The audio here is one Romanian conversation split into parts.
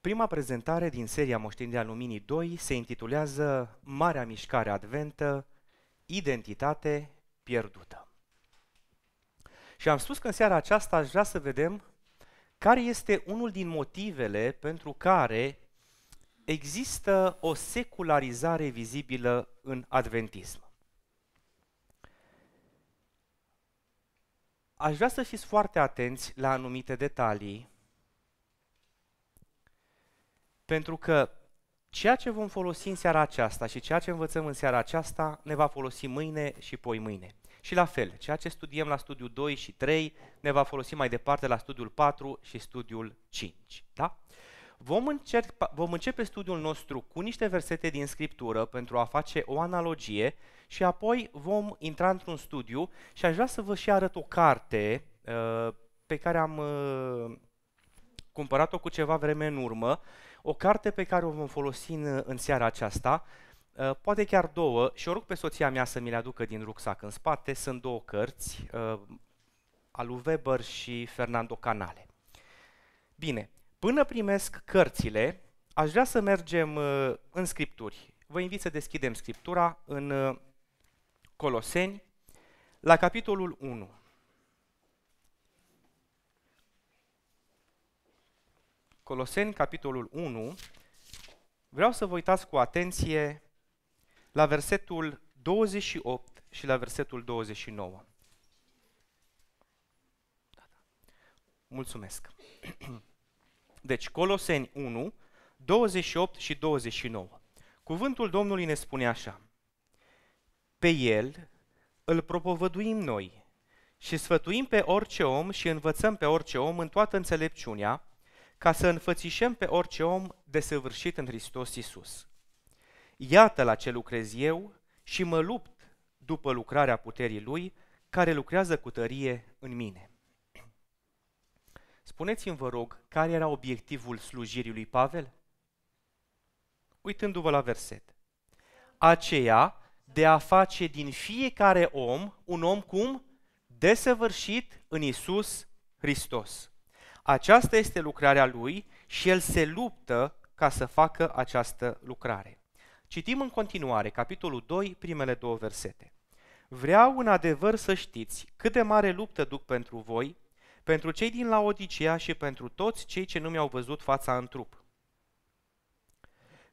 Prima prezentare din seria Moștenirea Luminii 2 se intitulează Marea Mișcare Adventă, Identitate pierdută. Și am spus că în seara aceasta aș vrea să vedem care este unul din motivele pentru care există o secularizare vizibilă în adventism. Aș vrea să fiți foarte atenți la anumite detalii, pentru că ceea ce vom folosi în seara aceasta și ceea ce învățăm în seara aceasta ne va folosi mâine și poi mâine. Și la fel, ceea ce studiem la studiul 2 și 3 ne va folosi mai departe la studiul 4 și studiul 5. Da? Vom, încerc, vom începe studiul nostru cu niște versete din Scriptură pentru a face o analogie și apoi vom intra într-un studiu și aș vrea să vă și arăt o carte uh, pe care am uh, cumpărat-o cu ceva vreme în urmă, o carte pe care o vom folosi în, în seara aceasta, uh, poate chiar două, și o rog pe soția mea să mi le aducă din rucsac în spate, sunt două cărți, uh, al lui Weber și Fernando Canale. Bine, până primesc cărțile, aș vrea să mergem uh, în Scripturi. Vă invit să deschidem Scriptura în uh, Coloseni, la capitolul 1. Coloseni, capitolul 1, vreau să vă uitați cu atenție la versetul 28 și la versetul 29. Mulțumesc. Deci, Coloseni 1, 28 și 29. Cuvântul Domnului ne spune așa. Pe el îl propovăduim noi și sfătuim pe orice om și învățăm pe orice om în toată înțelepciunea, ca să înfățișăm pe orice om desăvârșit în Hristos Iisus. Iată la ce lucrez eu și mă lupt după lucrarea puterii Lui, care lucrează cu tărie în mine. Spuneți-mi, vă rog, care era obiectivul slujirii lui Pavel? Uitându-vă la verset. Aceea de a face din fiecare om un om cum? Desăvârșit în Isus Hristos. Aceasta este lucrarea lui și el se luptă ca să facă această lucrare. Citim în continuare capitolul 2, primele două versete. Vreau în adevăr să știți cât de mare luptă duc pentru voi, pentru cei din Laodicea și pentru toți cei ce nu mi-au văzut fața în trup.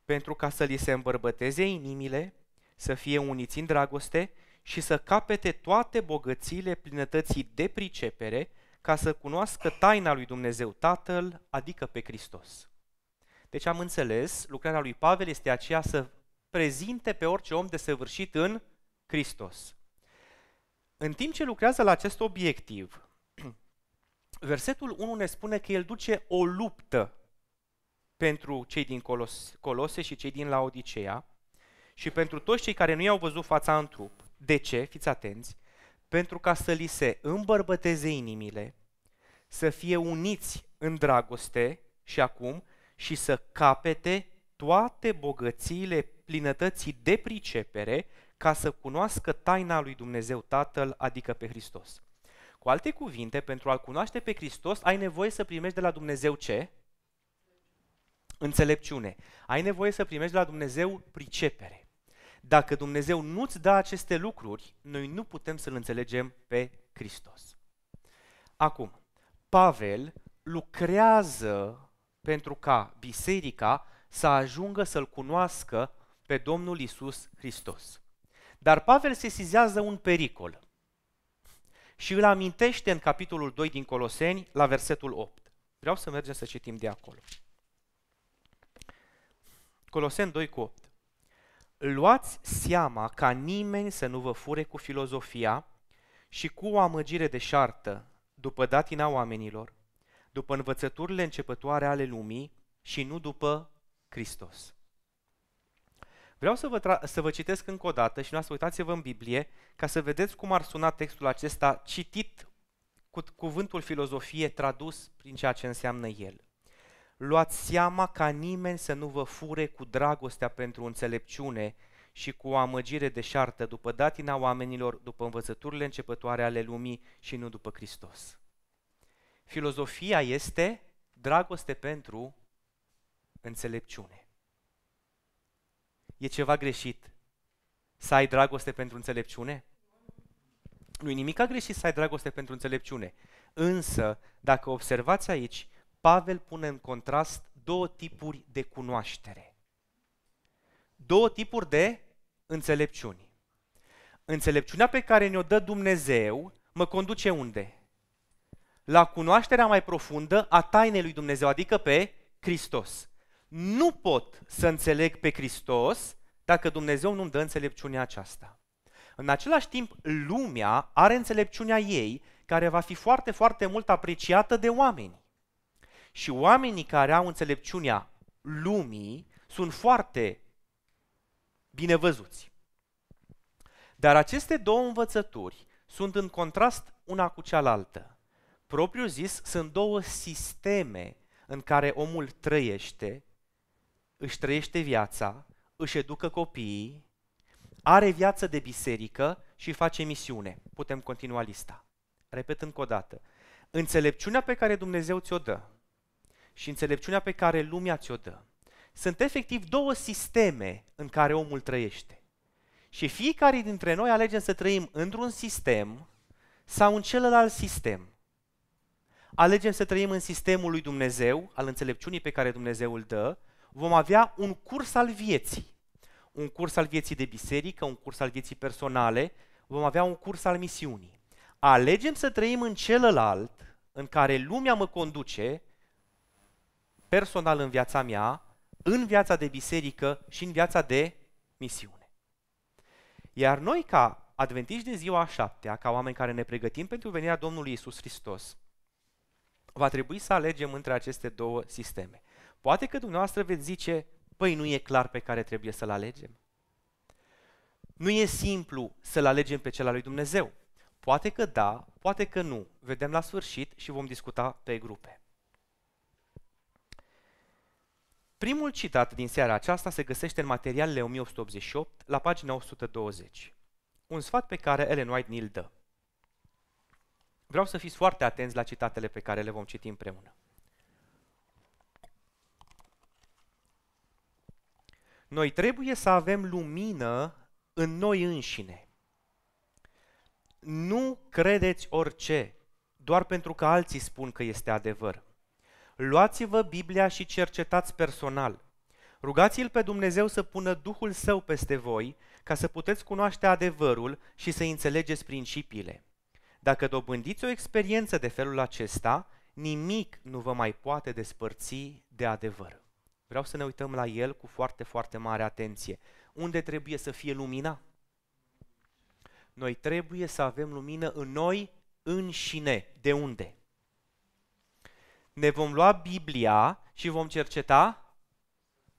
Pentru ca să li se îmbărbăteze inimile, să fie uniți în dragoste și să capete toate bogățiile plinătății de pricepere, ca să cunoască taina lui Dumnezeu Tatăl, adică pe Hristos. Deci am înțeles, lucrarea lui Pavel este aceea să prezinte pe orice om desăvârșit în Hristos. În timp ce lucrează la acest obiectiv, versetul 1 ne spune că el duce o luptă pentru cei din Colos, Colose și cei din Laodicea și pentru toți cei care nu i-au văzut fața în trup. De ce? Fiți atenți pentru ca să li se îmbărbăteze inimile, să fie uniți în dragoste și acum și să capete toate bogățiile plinătății de pricepere ca să cunoască taina lui Dumnezeu Tatăl, adică pe Hristos. Cu alte cuvinte, pentru a-L cunoaște pe Hristos, ai nevoie să primești de la Dumnezeu ce? Înțelepciune. Ai nevoie să primești de la Dumnezeu pricepere. Dacă Dumnezeu nu-ți dă aceste lucruri, noi nu putem să-L înțelegem pe Hristos. Acum, Pavel lucrează pentru ca biserica să ajungă să-L cunoască pe Domnul Isus Hristos. Dar Pavel se sizează un pericol și îl amintește în capitolul 2 din Coloseni, la versetul 8. Vreau să mergem să citim de acolo. Coloseni 2 cu 8. Luați seama ca nimeni să nu vă fure cu filozofia și cu o amăgire de șartă după datina oamenilor, după învățăturile începătoare ale lumii și nu după Hristos. Vreau să vă, tra- să vă citesc încă o dată și nu să uitați-vă în Biblie ca să vedeți cum ar suna textul acesta citit cu cuvântul filozofie tradus prin ceea ce înseamnă el luați seama ca nimeni să nu vă fure cu dragostea pentru înțelepciune și cu o amăgire deșartă după datina oamenilor, după învățăturile începătoare ale lumii și nu după Hristos. Filozofia este dragoste pentru înțelepciune. E ceva greșit să ai dragoste pentru înțelepciune? Nu e nimic greșit să ai dragoste pentru înțelepciune. Însă, dacă observați aici, Pavel pune în contrast două tipuri de cunoaștere. Două tipuri de înțelepciuni. Înțelepciunea pe care ne-o dă Dumnezeu mă conduce unde? La cunoașterea mai profundă a tainei lui Dumnezeu, adică pe Hristos. Nu pot să înțeleg pe Hristos dacă Dumnezeu nu-mi dă înțelepciunea aceasta. În același timp, lumea are înțelepciunea ei, care va fi foarte, foarte mult apreciată de oameni. Și oamenii care au înțelepciunea lumii sunt foarte bine văzuți. Dar aceste două învățături sunt în contrast una cu cealaltă. Propriu zis, sunt două sisteme în care omul trăiește, își trăiește viața, își educă copiii, are viață de biserică și face misiune. Putem continua lista. Repet încă o dată. Înțelepciunea pe care Dumnezeu ți-o dă și înțelepciunea pe care lumea ți-o dă sunt efectiv două sisteme în care omul trăiește. Și fiecare dintre noi alegem să trăim într-un sistem sau în celălalt sistem. Alegem să trăim în sistemul lui Dumnezeu, al înțelepciunii pe care Dumnezeu îl dă, vom avea un curs al vieții. Un curs al vieții de biserică, un curs al vieții personale, vom avea un curs al misiunii. Alegem să trăim în celălalt, în care lumea mă conduce, personal în viața mea, în viața de biserică și în viața de misiune. Iar noi, ca adventiști de ziua a șaptea, ca oameni care ne pregătim pentru venirea Domnului Isus Hristos, va trebui să alegem între aceste două sisteme. Poate că dumneavoastră veți zice, păi nu e clar pe care trebuie să-l alegem. Nu e simplu să-l alegem pe cel al lui Dumnezeu. Poate că da, poate că nu. Vedem la sfârșit și vom discuta pe grupe. Primul citat din seara aceasta se găsește în materialele 1888, la pagina 120. Un sfat pe care Ellen White ni-l dă. Vreau să fiți foarte atenți la citatele pe care le vom citi împreună. Noi trebuie să avem lumină în noi înșine. Nu credeți orice, doar pentru că alții spun că este adevăr. Luați-vă Biblia și cercetați personal. Rugați-l pe Dumnezeu să pună Duhul Său peste voi, ca să puteți cunoaște adevărul și să înțelegeți principiile. Dacă dobândiți o experiență de felul acesta, nimic nu vă mai poate despărți de adevăr. Vreau să ne uităm la el cu foarte, foarte mare atenție. Unde trebuie să fie lumina? Noi trebuie să avem lumină în noi înșine. De unde? Ne vom lua Biblia și vom cerceta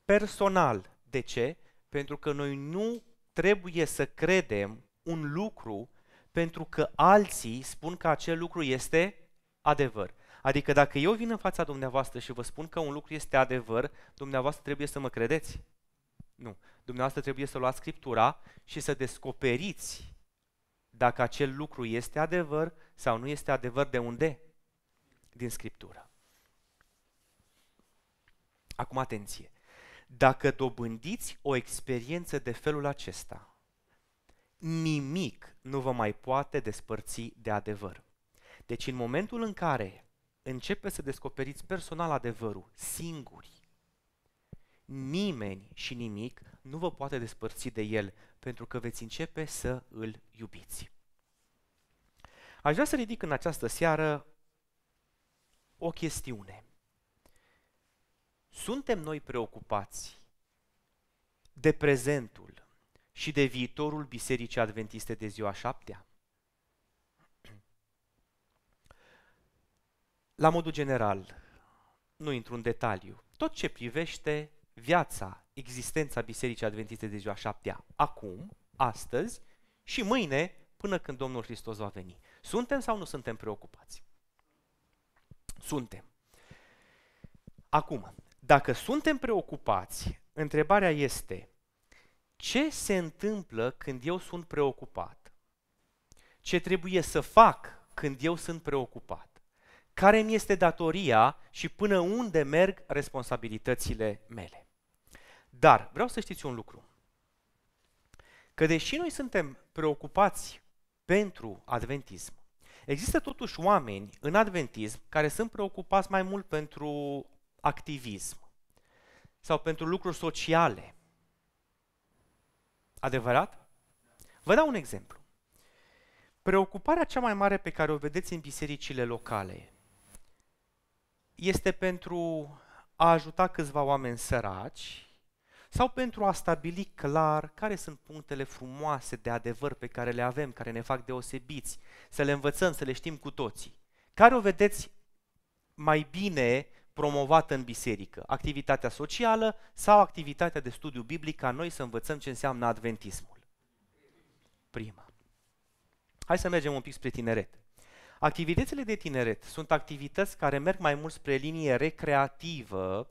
personal. De ce? Pentru că noi nu trebuie să credem un lucru pentru că alții spun că acel lucru este adevăr. Adică dacă eu vin în fața dumneavoastră și vă spun că un lucru este adevăr, dumneavoastră trebuie să mă credeți? Nu. Dumneavoastră trebuie să luați Scriptura și să descoperiți dacă acel lucru este adevăr sau nu este adevăr de unde? Din Scriptură. Acum atenție. Dacă dobândiți o experiență de felul acesta, nimic nu vă mai poate despărți de adevăr. Deci în momentul în care începe să descoperiți personal adevărul, singuri, nimeni și nimic nu vă poate despărți de el, pentru că veți începe să îl iubiți. Aș vrea să ridic în această seară o chestiune. Suntem noi preocupați de prezentul și de viitorul Bisericii Adventiste de ziua șaptea? La modul general, nu intru în detaliu, tot ce privește viața, existența Bisericii Adventiste de ziua șaptea, acum, astăzi și mâine, până când Domnul Hristos va veni. Suntem sau nu suntem preocupați? Suntem. Acum, dacă suntem preocupați, întrebarea este, ce se întâmplă când eu sunt preocupat? Ce trebuie să fac când eu sunt preocupat? care mi este datoria și până unde merg responsabilitățile mele. Dar vreau să știți un lucru. Că deși noi suntem preocupați pentru adventism, există totuși oameni în adventism care sunt preocupați mai mult pentru activism sau pentru lucruri sociale. Adevărat? Vă dau un exemplu. Preocuparea cea mai mare pe care o vedeți în bisericile locale este pentru a ajuta câțiva oameni săraci sau pentru a stabili clar care sunt punctele frumoase de adevăr pe care le avem, care ne fac deosebiți, să le învățăm, să le știm cu toții. Care o vedeți mai bine promovată în biserică? Activitatea socială sau activitatea de studiu biblic ca noi să învățăm ce înseamnă adventismul? Prima. Hai să mergem un pic spre tineret. Activitățile de tineret sunt activități care merg mai mult spre linie recreativă,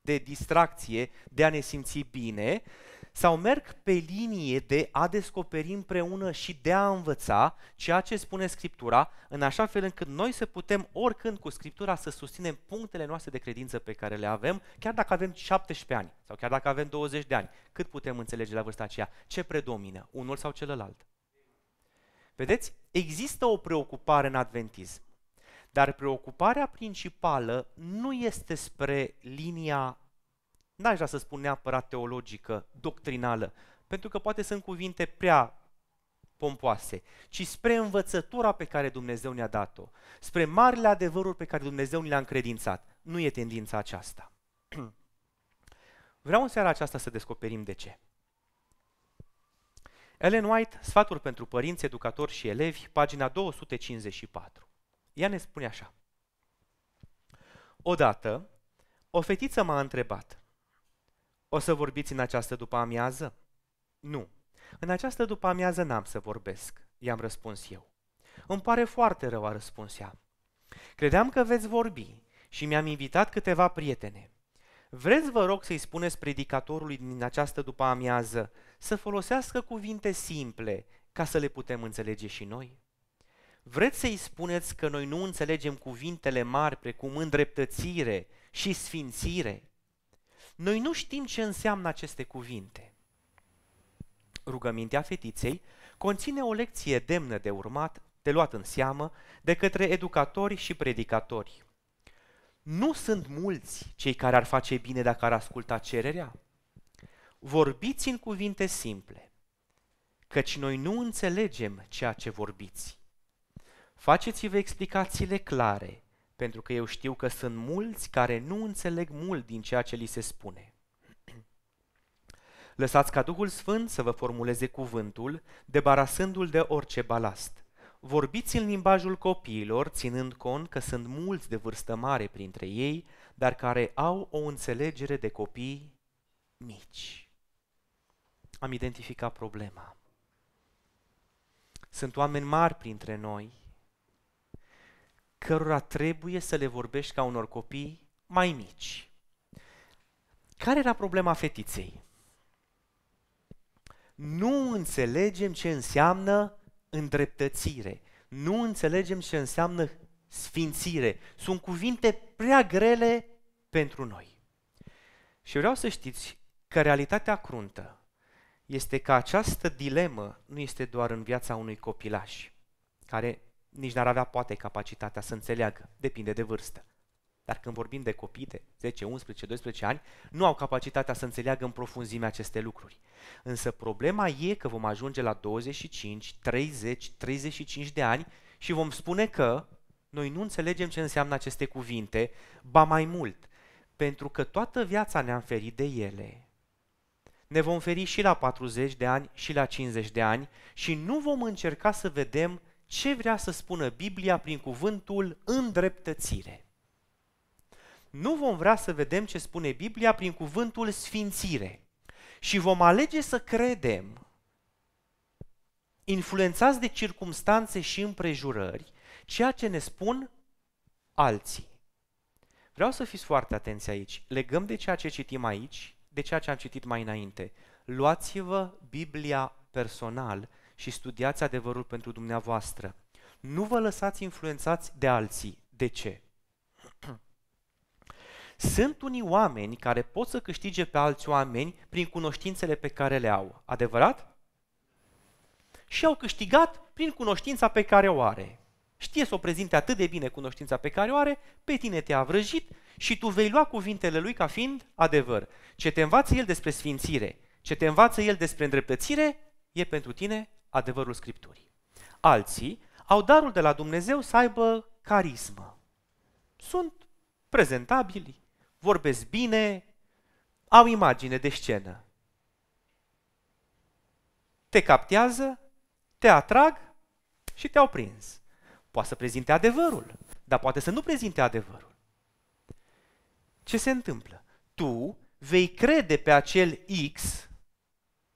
de distracție, de a ne simți bine, sau merg pe linie de a descoperi împreună și de a învăța ceea ce spune Scriptura, în așa fel încât noi să putem oricând cu Scriptura să susținem punctele noastre de credință pe care le avem, chiar dacă avem 17 ani sau chiar dacă avem 20 de ani. Cât putem înțelege la vârsta aceea? Ce predomină? Unul sau celălalt? Vedeți? Există o preocupare în adventism, dar preocuparea principală nu este spre linia, n-aș vrea să spun neapărat teologică, doctrinală, pentru că poate sunt cuvinte prea pompoase, ci spre învățătura pe care Dumnezeu ne-a dat-o, spre marile adevăruri pe care Dumnezeu ne le-a încredințat. Nu e tendința aceasta. Vreau în seara aceasta să descoperim de ce. Ellen White, Sfaturi pentru părinți, educatori și elevi, pagina 254. Ea ne spune așa. Odată, o fetiță m-a întrebat, o să vorbiți în această după amiază? Nu. În această după amiază n-am să vorbesc, i-am răspuns eu. Îmi pare foarte rău, a răspuns ea. Credeam că veți vorbi și mi-am invitat câteva prietene. Vreți, vă rog, să-i spuneți predicatorului din această după amiază să folosească cuvinte simple ca să le putem înțelege și noi? Vreți să-i spuneți că noi nu înțelegem cuvintele mari precum îndreptățire și sfințire? Noi nu știm ce înseamnă aceste cuvinte. Rugămintea fetiței conține o lecție demnă de urmat, de luat în seamă, de către educatori și predicatori. Nu sunt mulți cei care ar face bine dacă ar asculta cererea. Vorbiți în cuvinte simple, căci noi nu înțelegem ceea ce vorbiți. Faceți-vă explicațiile clare, pentru că eu știu că sunt mulți care nu înțeleg mult din ceea ce li se spune. Lăsați ca Duhul Sfânt să vă formuleze cuvântul, debarasându-l de orice balast. Vorbiți în limbajul copiilor, ținând cont că sunt mulți de vârstă mare printre ei, dar care au o înțelegere de copii mici. Am identificat problema. Sunt oameni mari printre noi, cărora trebuie să le vorbești ca unor copii mai mici. Care era problema fetiței? Nu înțelegem ce înseamnă îndreptățire. Nu înțelegem ce înseamnă sfințire. Sunt cuvinte prea grele pentru noi. Și vreau să știți că realitatea cruntă este că această dilemă nu este doar în viața unui copilaș, care nici n-ar avea poate capacitatea să înțeleagă, depinde de vârstă. Dar când vorbim de copii de 10, 11, 12 ani, nu au capacitatea să înțeleagă în profunzime aceste lucruri. Însă problema e că vom ajunge la 25, 30, 35 de ani și vom spune că noi nu înțelegem ce înseamnă aceste cuvinte, ba mai mult, pentru că toată viața ne-am ferit de ele. Ne vom feri și la 40 de ani și la 50 de ani și nu vom încerca să vedem ce vrea să spună Biblia prin cuvântul îndreptățire nu vom vrea să vedem ce spune Biblia prin cuvântul sfințire. Și vom alege să credem, influențați de circumstanțe și împrejurări, ceea ce ne spun alții. Vreau să fiți foarte atenți aici. Legăm de ceea ce citim aici, de ceea ce am citit mai înainte. Luați-vă Biblia personal și studiați adevărul pentru dumneavoastră. Nu vă lăsați influențați de alții, De ce? Sunt unii oameni care pot să câștige pe alți oameni prin cunoștințele pe care le au. Adevărat? Și au câștigat prin cunoștința pe care o are. Știe să o prezinte atât de bine cunoștința pe care o are, pe tine te-a vrăjit și tu vei lua cuvintele lui ca fiind adevăr. Ce te învață el despre sfințire, ce te învață el despre îndreptățire, e pentru tine adevărul Scripturii. Alții au darul de la Dumnezeu să aibă carismă. Sunt prezentabili, vorbesc bine, au imagine de scenă. Te captează, te atrag și te-au prins. Poate să prezinte adevărul, dar poate să nu prezinte adevărul. Ce se întâmplă? Tu vei crede pe acel X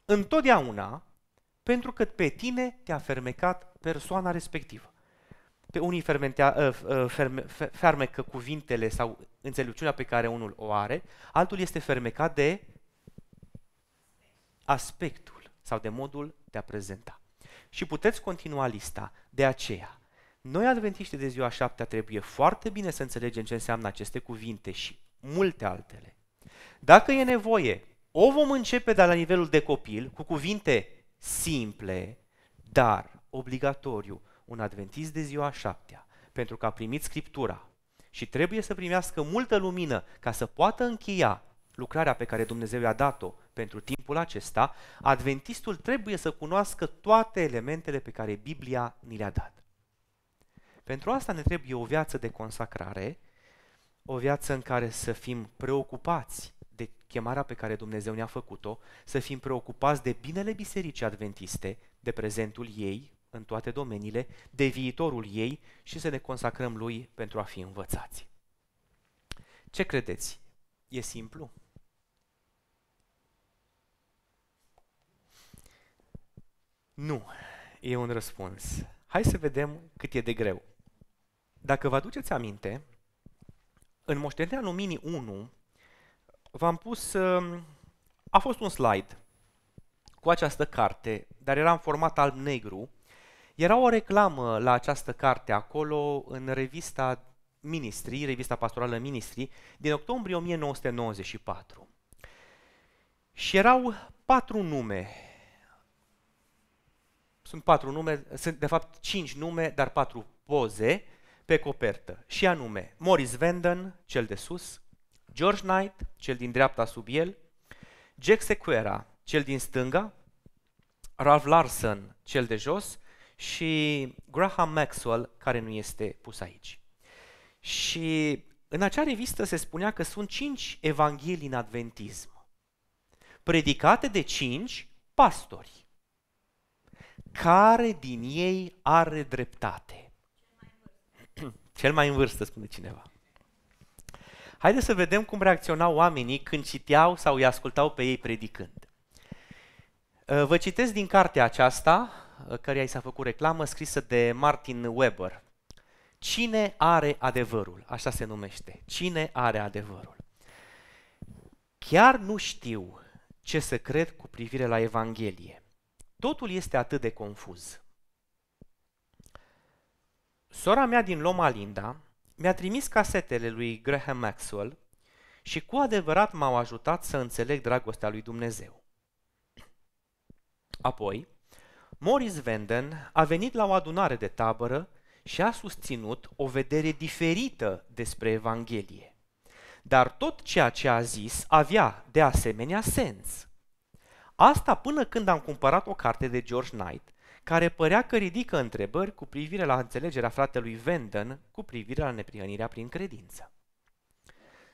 întotdeauna pentru că pe tine te-a fermecat persoana respectivă. Pe unii fermentea, uh, uh, ferme, fermecă cuvintele sau înțelepciunea pe care unul o are, altul este fermecat de aspectul sau de modul de a prezenta. Și puteți continua lista. De aceea, noi adventiști de ziua șaptea trebuie foarte bine să înțelegem ce înseamnă aceste cuvinte și multe altele. Dacă e nevoie, o vom începe de la nivelul de copil cu cuvinte simple, dar obligatoriu, un adventist de ziua șaptea, pentru că a primit Scriptura și trebuie să primească multă lumină ca să poată încheia lucrarea pe care Dumnezeu i-a dat-o pentru timpul acesta, adventistul trebuie să cunoască toate elementele pe care Biblia ni le-a dat. Pentru asta ne trebuie o viață de consacrare, o viață în care să fim preocupați de chemarea pe care Dumnezeu ne-a făcut-o, să fim preocupați de binele bisericii adventiste, de prezentul ei în toate domeniile, de viitorul ei și să ne consacrăm lui pentru a fi învățați. Ce credeți? E simplu? Nu, e un răspuns. Hai să vedem cât e de greu. Dacă vă aduceți aminte, în moștenirea luminii 1 v-am pus, um, a fost un slide cu această carte, dar era în format alb-negru. Era o reclamă la această carte acolo în revista Ministry, revista pastorală Ministry, din octombrie 1994. Și erau patru nume. Sunt patru nume, sunt de fapt cinci nume, dar patru poze pe copertă. Și anume, Morris Vanden, cel de sus, George Knight, cel din dreapta sub el, Jack Sequera, cel din stânga, Ralph Larson, cel de jos, și Graham Maxwell, care nu este pus aici. Și în acea revistă se spunea că sunt cinci evanghelii în adventism, predicate de cinci pastori. Care din ei are dreptate? Cel mai în vârstă, spune cineva. Haideți să vedem cum reacționau oamenii când citeau sau îi ascultau pe ei predicând. Uh, vă citesc din cartea aceasta, uh, care i s-a făcut reclamă, scrisă de Martin Weber. Cine are adevărul? Așa se numește. Cine are adevărul? Chiar nu știu ce să cred cu privire la Evanghelie. Totul este atât de confuz. Sora mea din Loma Linda mi-a trimis casetele lui Graham Maxwell și cu adevărat m-au ajutat să înțeleg dragostea lui Dumnezeu. Apoi, Morris Vanden a venit la o adunare de tabără și a susținut o vedere diferită despre Evanghelie. Dar tot ceea ce a zis avea de asemenea sens. Asta până când am cumpărat o carte de George Knight, care părea că ridică întrebări cu privire la înțelegerea fratelui Venden cu privire la neprihănirea prin credință.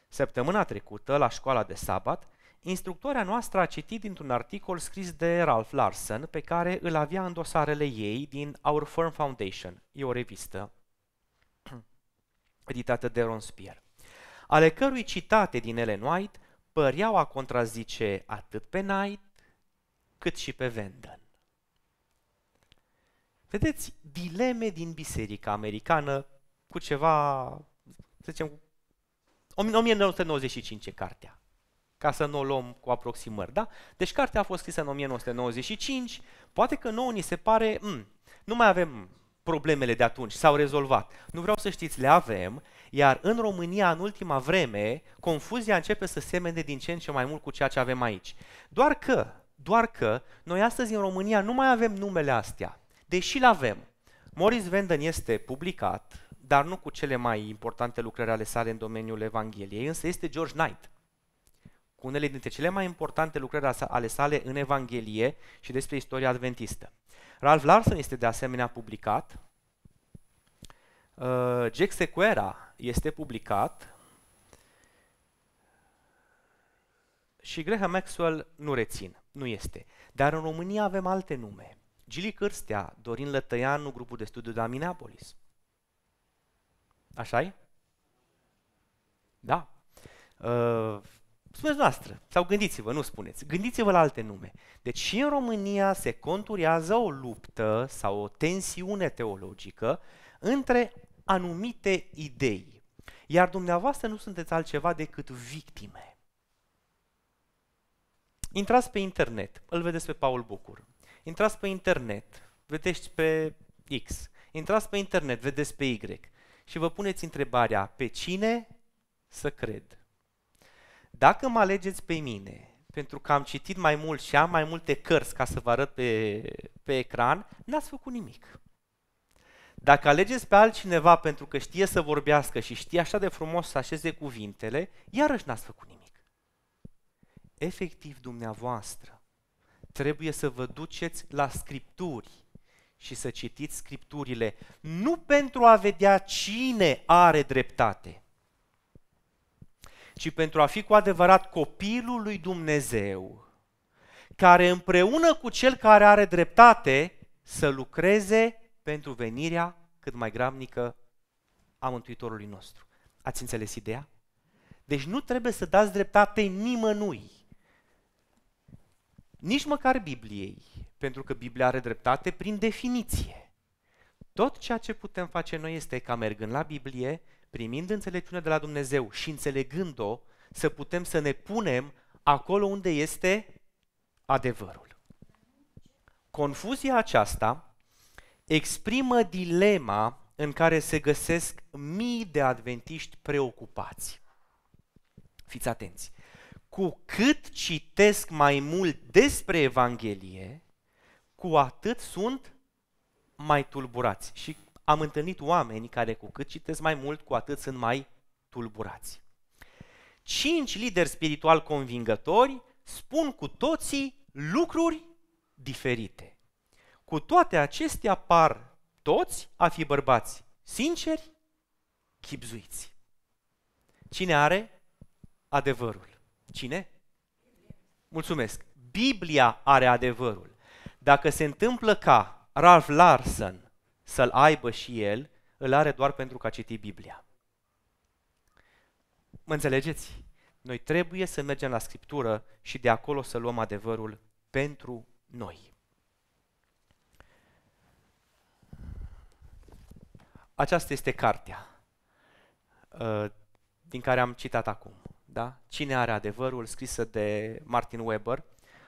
Săptămâna trecută, la școala de sabat, instructoarea noastră a citit dintr-un articol scris de Ralph Larson, pe care îl avea în dosarele ei din Our Firm Foundation, e o revistă editată de Ron Spear, ale cărui citate din Ellen White păreau a contrazice atât pe Knight cât și pe Venden. Vedeți, dileme din biserica americană cu ceva, să zicem, 1995 e cartea, ca să nu o luăm cu aproximări, da? Deci cartea a fost scrisă în 1995, poate că nouă ni se pare, mm, nu mai avem problemele de atunci, s-au rezolvat. Nu vreau să știți, le avem, iar în România, în ultima vreme, confuzia începe să semene din ce în ce mai mult cu ceea ce avem aici. Doar că, doar că, noi astăzi în România nu mai avem numele astea, deși le avem. Morris Venden este publicat, dar nu cu cele mai importante lucrări ale sale în domeniul Evangheliei, însă este George Knight, cu unele dintre cele mai importante lucrări ale sale în Evanghelie și despre istoria adventistă. Ralph Larson este de asemenea publicat, uh, Jack Sequera este publicat și Graham Maxwell nu rețin, nu este. Dar în România avem alte nume. Gili Cârstea, Dorin Lătăianu, grupul de studiu de la Minneapolis. așa -i? Da. Uh, spuneți noastră, sau gândiți-vă, nu spuneți, gândiți-vă la alte nume. Deci și în România se conturează o luptă sau o tensiune teologică între anumite idei. Iar dumneavoastră nu sunteți altceva decât victime. Intrați pe internet, îl vedeți pe Paul Bucur. Intrați pe internet, vedeți pe X. Intrați pe internet, vedeți pe Y. Și vă puneți întrebarea, pe cine să cred? Dacă mă alegeți pe mine, pentru că am citit mai mult și am mai multe cărți ca să vă arăt pe, pe ecran, n-ați făcut nimic. Dacă alegeți pe altcineva pentru că știe să vorbească și știe așa de frumos să așeze cuvintele, iarăși n-ați făcut nimic. Efectiv, dumneavoastră, trebuie să vă duceți la scripturi și să citiți scripturile, nu pentru a vedea cine are dreptate, ci pentru a fi cu adevărat copilul lui Dumnezeu, care împreună cu cel care are dreptate să lucreze pentru venirea cât mai gramnică a Mântuitorului nostru. Ați înțeles ideea? Deci nu trebuie să dați dreptate nimănui, nici măcar Bibliei, pentru că Biblia are dreptate prin definiție. Tot ceea ce putem face noi este ca mergând la Biblie, primind înțelepciune de la Dumnezeu și înțelegând-o, să putem să ne punem acolo unde este adevărul. Confuzia aceasta exprimă dilema în care se găsesc mii de adventiști preocupați. Fiți atenți! Cu cât citesc mai mult despre Evanghelie, cu atât sunt mai tulburați. Și am întâlnit oameni care cu cât citesc mai mult, cu atât sunt mai tulburați. Cinci lideri spiritual convingători spun cu toții lucruri diferite. Cu toate acestea par toți a fi bărbați sinceri, chipzuiți. Cine are adevărul? Cine? Mulțumesc. Biblia are adevărul. Dacă se întâmplă ca Ralph Larson să-l aibă și el, îl are doar pentru că a citit Biblia. Mă înțelegeți? Noi trebuie să mergem la Scriptură și de acolo să luăm adevărul pentru noi. Aceasta este cartea uh, din care am citat acum. Da? Cine are adevărul, scrisă de Martin Weber.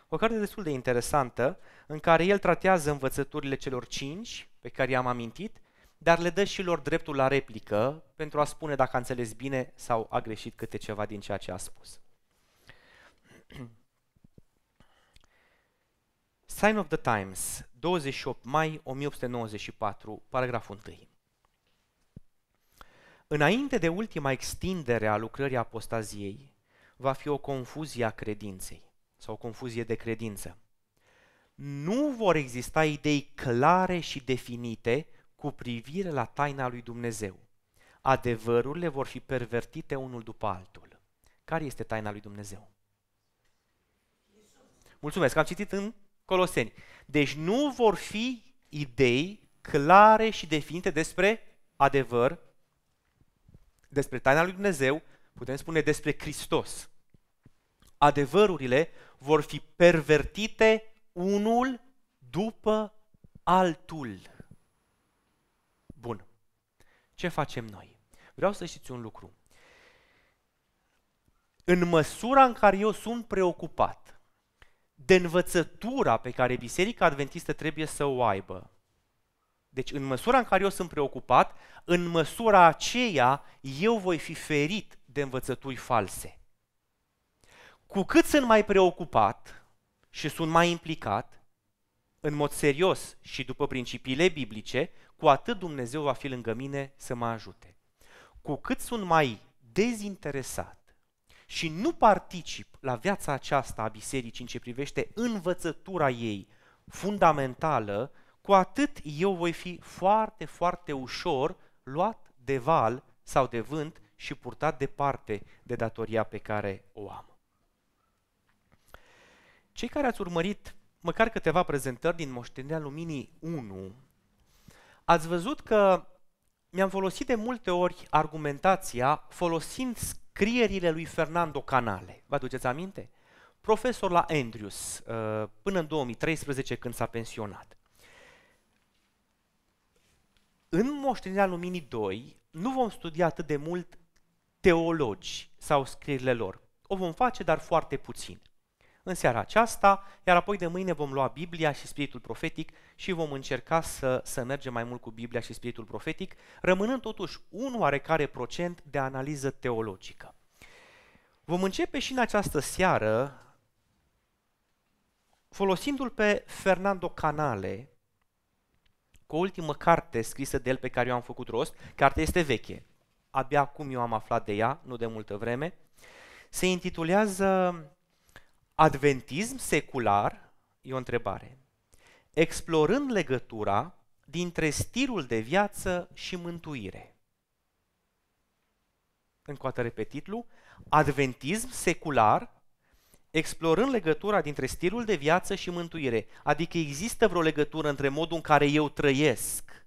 O carte destul de interesantă, în care el tratează învățăturile celor cinci, pe care i-am amintit, dar le dă și lor dreptul la replică pentru a spune dacă a înțeles bine sau a greșit câte ceva din ceea ce a spus. Sign of the Times, 28 mai 1894, paragraful 1. Înainte de ultima extindere a lucrării apostaziei, va fi o confuzie a credinței sau o confuzie de credință. Nu vor exista idei clare și definite cu privire la taina lui Dumnezeu. Adevărurile vor fi pervertite unul după altul. Care este taina lui Dumnezeu? Mulțumesc, am citit în Coloseni. Deci nu vor fi idei clare și definite despre adevăr, despre taina lui Dumnezeu, putem spune despre Hristos. Adevărurile vor fi pervertite unul după altul. Bun. Ce facem noi? Vreau să știți un lucru. În măsura în care eu sunt preocupat de învățătura pe care Biserica Adventistă trebuie să o aibă Deci în măsura în care eu sunt preocupat, în măsura aceea eu voi fi ferit de învățături false. Cu cât sunt mai preocupat și sunt mai implicat, în mod serios și după principiile biblice, cu atât Dumnezeu va fi lângă mine să mă ajute. Cu cât sunt mai dezinteresat și nu particip la viața aceasta a bisericii în ce privește învățătura ei fundamentală, cu atât eu voi fi foarte, foarte ușor luat de val sau de vânt și purtat departe de datoria pe care o am. Cei care ați urmărit măcar câteva prezentări din Moștenirea Luminii 1, ați văzut că mi-am folosit de multe ori argumentația folosind scrierile lui Fernando Canale. Vă aduceți aminte? Profesor la Andrews, uh, până în 2013 când s-a pensionat. În Moștenirea Luminii 2 nu vom studia atât de mult teologi sau scrierile lor. O vom face, dar foarte puțin în seara aceasta, iar apoi de mâine vom lua Biblia și Spiritul Profetic și vom încerca să, să mergem mai mult cu Biblia și Spiritul Profetic, rămânând totuși un oarecare procent de analiză teologică. Vom începe și în această seară folosindu-l pe Fernando Canale, cu o ultimă carte scrisă de el pe care eu am făcut rost. Cartea este veche, abia acum eu am aflat de ea, nu de multă vreme. Se intitulează Adventism secular e o întrebare. Explorând legătura dintre stilul de viață și mântuire. Încă o dată repet titlul. Adventism secular, explorând legătura dintre stilul de viață și mântuire. Adică există vreo legătură între modul în care eu trăiesc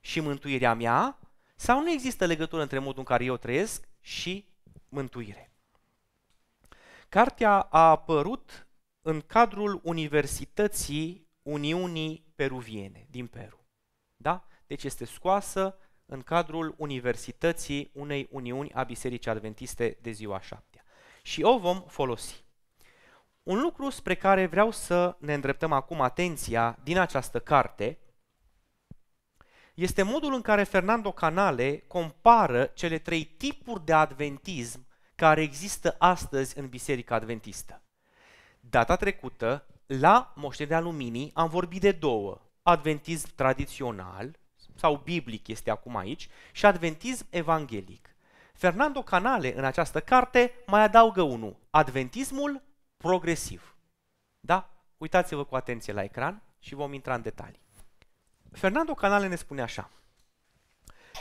și mântuirea mea? Sau nu există legătură între modul în care eu trăiesc și mântuire? Cartea a apărut în cadrul Universității Uniunii Peruviene din Peru. Da? Deci este scoasă în cadrul Universității unei Uniuni a Bisericii Adventiste de ziua șaptea. Și o vom folosi. Un lucru spre care vreau să ne îndreptăm acum atenția din această carte este modul în care Fernando Canale compară cele trei tipuri de adventism care există astăzi în Biserica Adventistă. Data trecută, la Moștenirea Luminii, am vorbit de două. Adventism tradițional, sau biblic este acum aici, și adventism evanghelic. Fernando Canale, în această carte, mai adaugă unul, adventismul progresiv. Da? Uitați-vă cu atenție la ecran și vom intra în detalii. Fernando Canale ne spune așa,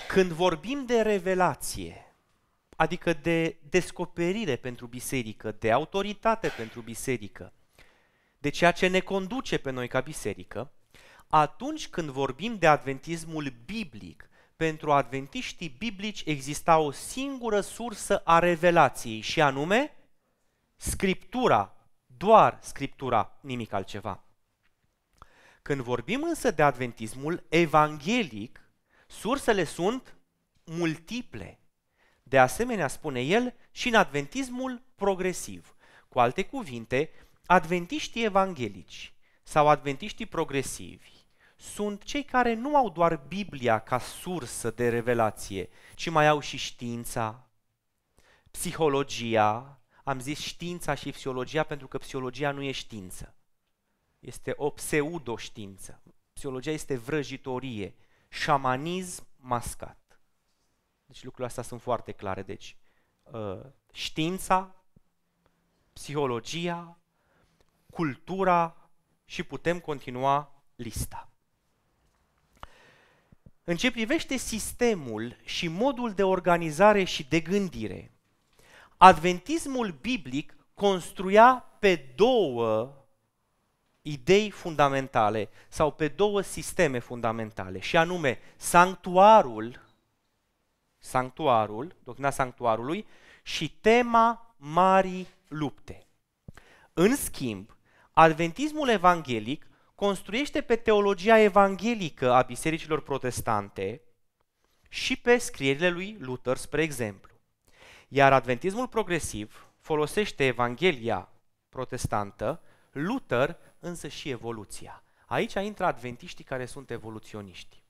când vorbim de revelație, adică de descoperire pentru biserică, de autoritate pentru biserică, de ceea ce ne conduce pe noi ca biserică, atunci când vorbim de adventismul biblic, pentru adventiștii biblici exista o singură sursă a revelației și anume Scriptura, doar Scriptura, nimic altceva. Când vorbim însă de adventismul evanghelic, sursele sunt multiple. De asemenea, spune el, și în adventismul progresiv. Cu alte cuvinte, adventiștii evanghelici sau adventiștii progresivi sunt cei care nu au doar Biblia ca sursă de revelație, ci mai au și știința, psihologia, am zis știința și psihologia pentru că psihologia nu e știință. Este o pseudoștiință. Psihologia este vrăjitorie, șamanism mascat. Deci lucrurile astea sunt foarte clare. Deci uh, știința, psihologia, cultura și putem continua lista. În ce privește sistemul și modul de organizare și de gândire, adventismul biblic construia pe două idei fundamentale sau pe două sisteme fundamentale, și anume sanctuarul sanctuarul, doctrina sanctuarului și tema marii lupte. În schimb, adventismul evanghelic construiește pe teologia evanghelică a bisericilor protestante și pe scrierile lui Luther, spre exemplu. Iar adventismul progresiv folosește Evanghelia protestantă, Luther însă și evoluția. Aici intră adventiștii care sunt evoluționiști.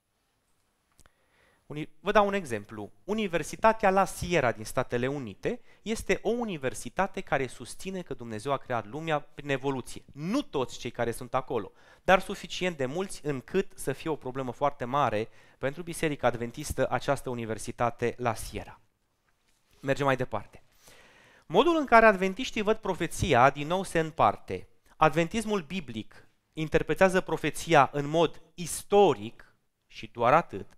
Vă dau un exemplu. Universitatea La Sierra din Statele Unite este o universitate care susține că Dumnezeu a creat lumea prin evoluție. Nu toți cei care sunt acolo, dar suficient de mulți încât să fie o problemă foarte mare pentru Biserica Adventistă această universitate La Sierra. Mergem mai departe. Modul în care adventiștii văd profeția din nou se împarte. Adventismul biblic interpretează profeția în mod istoric și doar atât,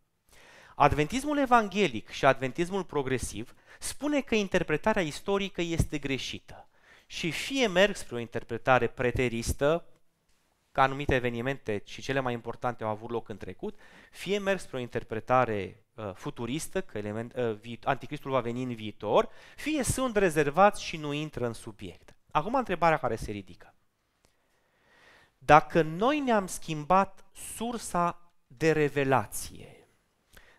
Adventismul evanghelic și adventismul progresiv spune că interpretarea istorică este greșită și fie merg spre o interpretare preteristă, că anumite evenimente și cele mai importante au avut loc în trecut, fie merg spre o interpretare uh, futuristă, că element, uh, vi- anticristul va veni în viitor, fie sunt rezervați și nu intră în subiect. Acum întrebarea care se ridică. Dacă noi ne-am schimbat sursa de revelație,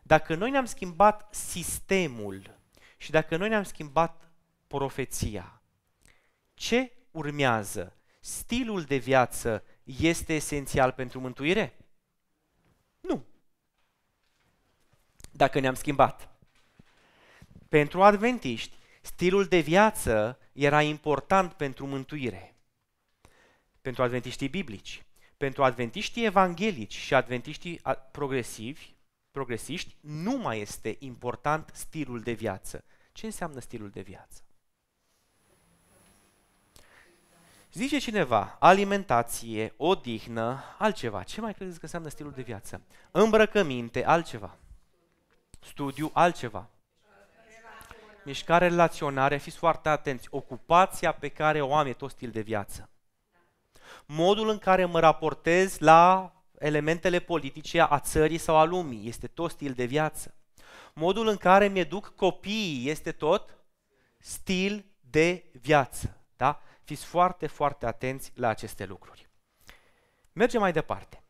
dacă noi ne-am schimbat sistemul și dacă noi ne-am schimbat profeția, ce urmează? Stilul de viață este esențial pentru mântuire? Nu. Dacă ne-am schimbat. Pentru adventiști, stilul de viață era important pentru mântuire. Pentru adventiștii biblici. Pentru adventiștii evanghelici și adventiștii progresivi, progresiști, nu mai este important stilul de viață. Ce înseamnă stilul de viață? Zice cineva, alimentație, odihnă, altceva. Ce mai credeți că înseamnă stilul de viață? Îmbrăcăminte, altceva. Studiu, altceva. Mișcare, relaționare, fiți foarte atenți. Ocupația pe care o am e tot stil de viață. Modul în care mă raportez la elementele politice a țării sau a lumii, este tot stil de viață. Modul în care mi-educ copiii este tot stil de viață. Da? Fiți foarte, foarte atenți la aceste lucruri. Mergem mai departe.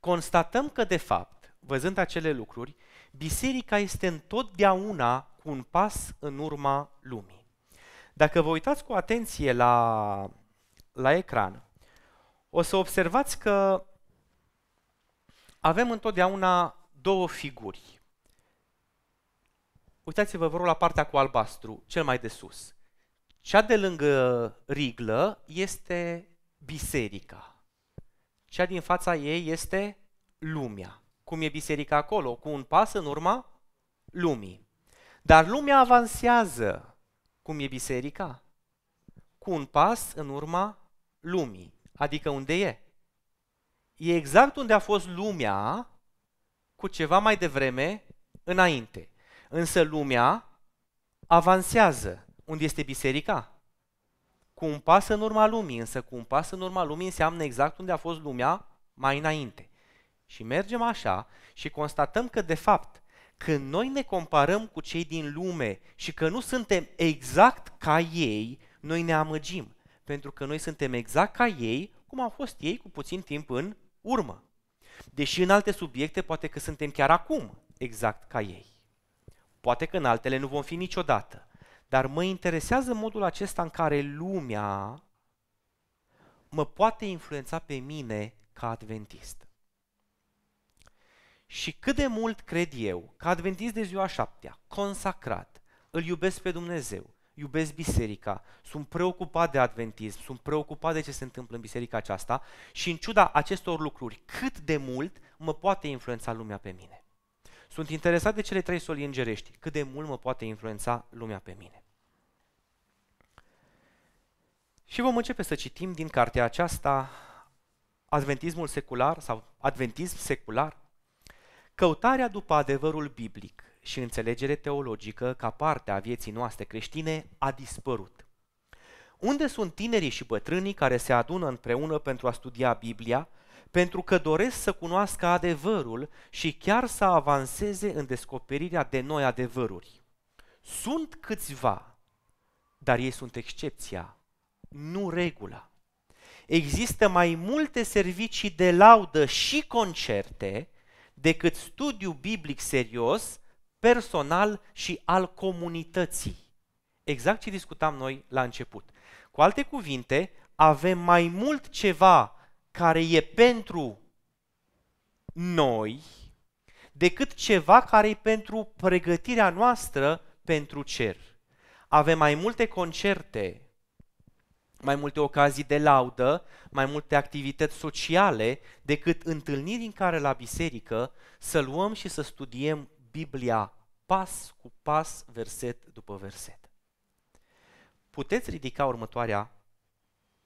Constatăm că, de fapt, văzând acele lucruri, biserica este întotdeauna cu un pas în urma lumii. Dacă vă uitați cu atenție la, la ecran, o să observați că avem întotdeauna două figuri. Uitați-vă, vă rog, la partea cu albastru, cel mai de sus. Cea de lângă riglă este biserica. Cea din fața ei este lumea. Cum e biserica acolo? Cu un pas în urma lumii. Dar lumea avansează. Cum e biserica? Cu un pas în urma lumii. Adică unde e? e exact unde a fost lumea cu ceva mai devreme înainte. Însă lumea avansează. Unde este biserica? Cu un pas în urma lumii, însă cu un pas în urma lumii înseamnă exact unde a fost lumea mai înainte. Și mergem așa și constatăm că, de fapt, când noi ne comparăm cu cei din lume și că nu suntem exact ca ei, noi ne amăgim. Pentru că noi suntem exact ca ei, cum au fost ei cu puțin timp în urmă. Deși în alte subiecte poate că suntem chiar acum exact ca ei. Poate că în altele nu vom fi niciodată. Dar mă interesează modul acesta în care lumea mă poate influența pe mine ca adventist. Și cât de mult cred eu, ca adventist de ziua șaptea, consacrat, îl iubesc pe Dumnezeu, iubesc biserica, sunt preocupat de adventism, sunt preocupat de ce se întâmplă în biserica aceasta și în ciuda acestor lucruri, cât de mult mă poate influența lumea pe mine. Sunt interesat de cele trei soli îngerești, cât de mult mă poate influența lumea pe mine. Și vom începe să citim din cartea aceasta Adventismul secular sau Adventism secular, căutarea după adevărul biblic și înțelegere teologică ca parte a vieții noastre creștine a dispărut. Unde sunt tinerii și bătrânii care se adună împreună pentru a studia Biblia, pentru că doresc să cunoască adevărul și chiar să avanseze în descoperirea de noi adevăruri? Sunt câțiva, dar ei sunt excepția, nu regula. Există mai multe servicii de laudă și concerte decât studiu biblic serios personal și al comunității. Exact ce discutam noi la început. Cu alte cuvinte, avem mai mult ceva care e pentru noi decât ceva care e pentru pregătirea noastră pentru cer. Avem mai multe concerte, mai multe ocazii de laudă, mai multe activități sociale decât întâlniri în care la biserică să luăm și să studiem Biblia pas cu pas, verset după verset. Puteți ridica următoarea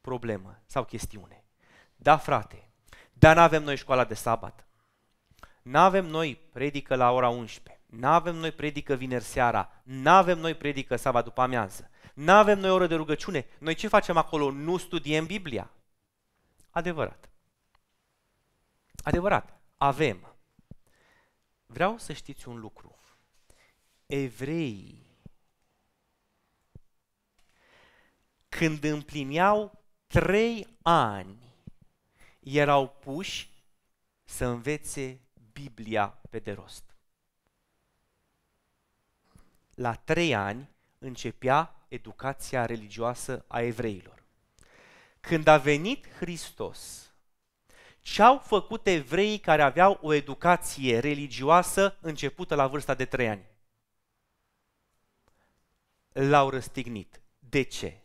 problemă sau chestiune. Da, frate, dar nu avem noi școala de sabat. Nu avem noi predică la ora 11. Nu avem noi predică vineri seara. Nu avem noi predică sabat după amiază. Nu avem noi oră de rugăciune. Noi ce facem acolo? Nu studiem Biblia. Adevărat. Adevărat. Avem. Vreau să știți un lucru. Evreii, când împlineau trei ani, erau puși să învețe Biblia pe de rost. La trei ani începea educația religioasă a evreilor. Când a venit Hristos, ce au făcut evreii care aveau o educație religioasă începută la vârsta de trei ani? L-au răstignit. De ce?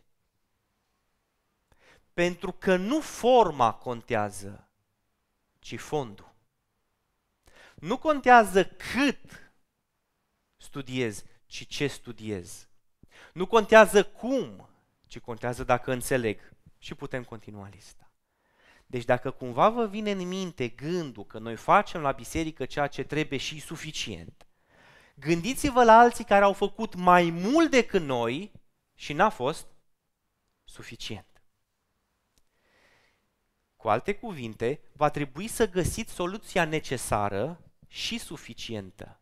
Pentru că nu forma contează, ci fondul. Nu contează cât studiezi, ci ce studiezi. Nu contează cum, ci contează dacă înțeleg. Și putem continua lista. Deci dacă cumva vă vine în minte gândul că noi facem la biserică ceea ce trebuie și suficient, gândiți-vă la alții care au făcut mai mult decât noi și n-a fost suficient. Cu alte cuvinte, va trebui să găsiți soluția necesară și suficientă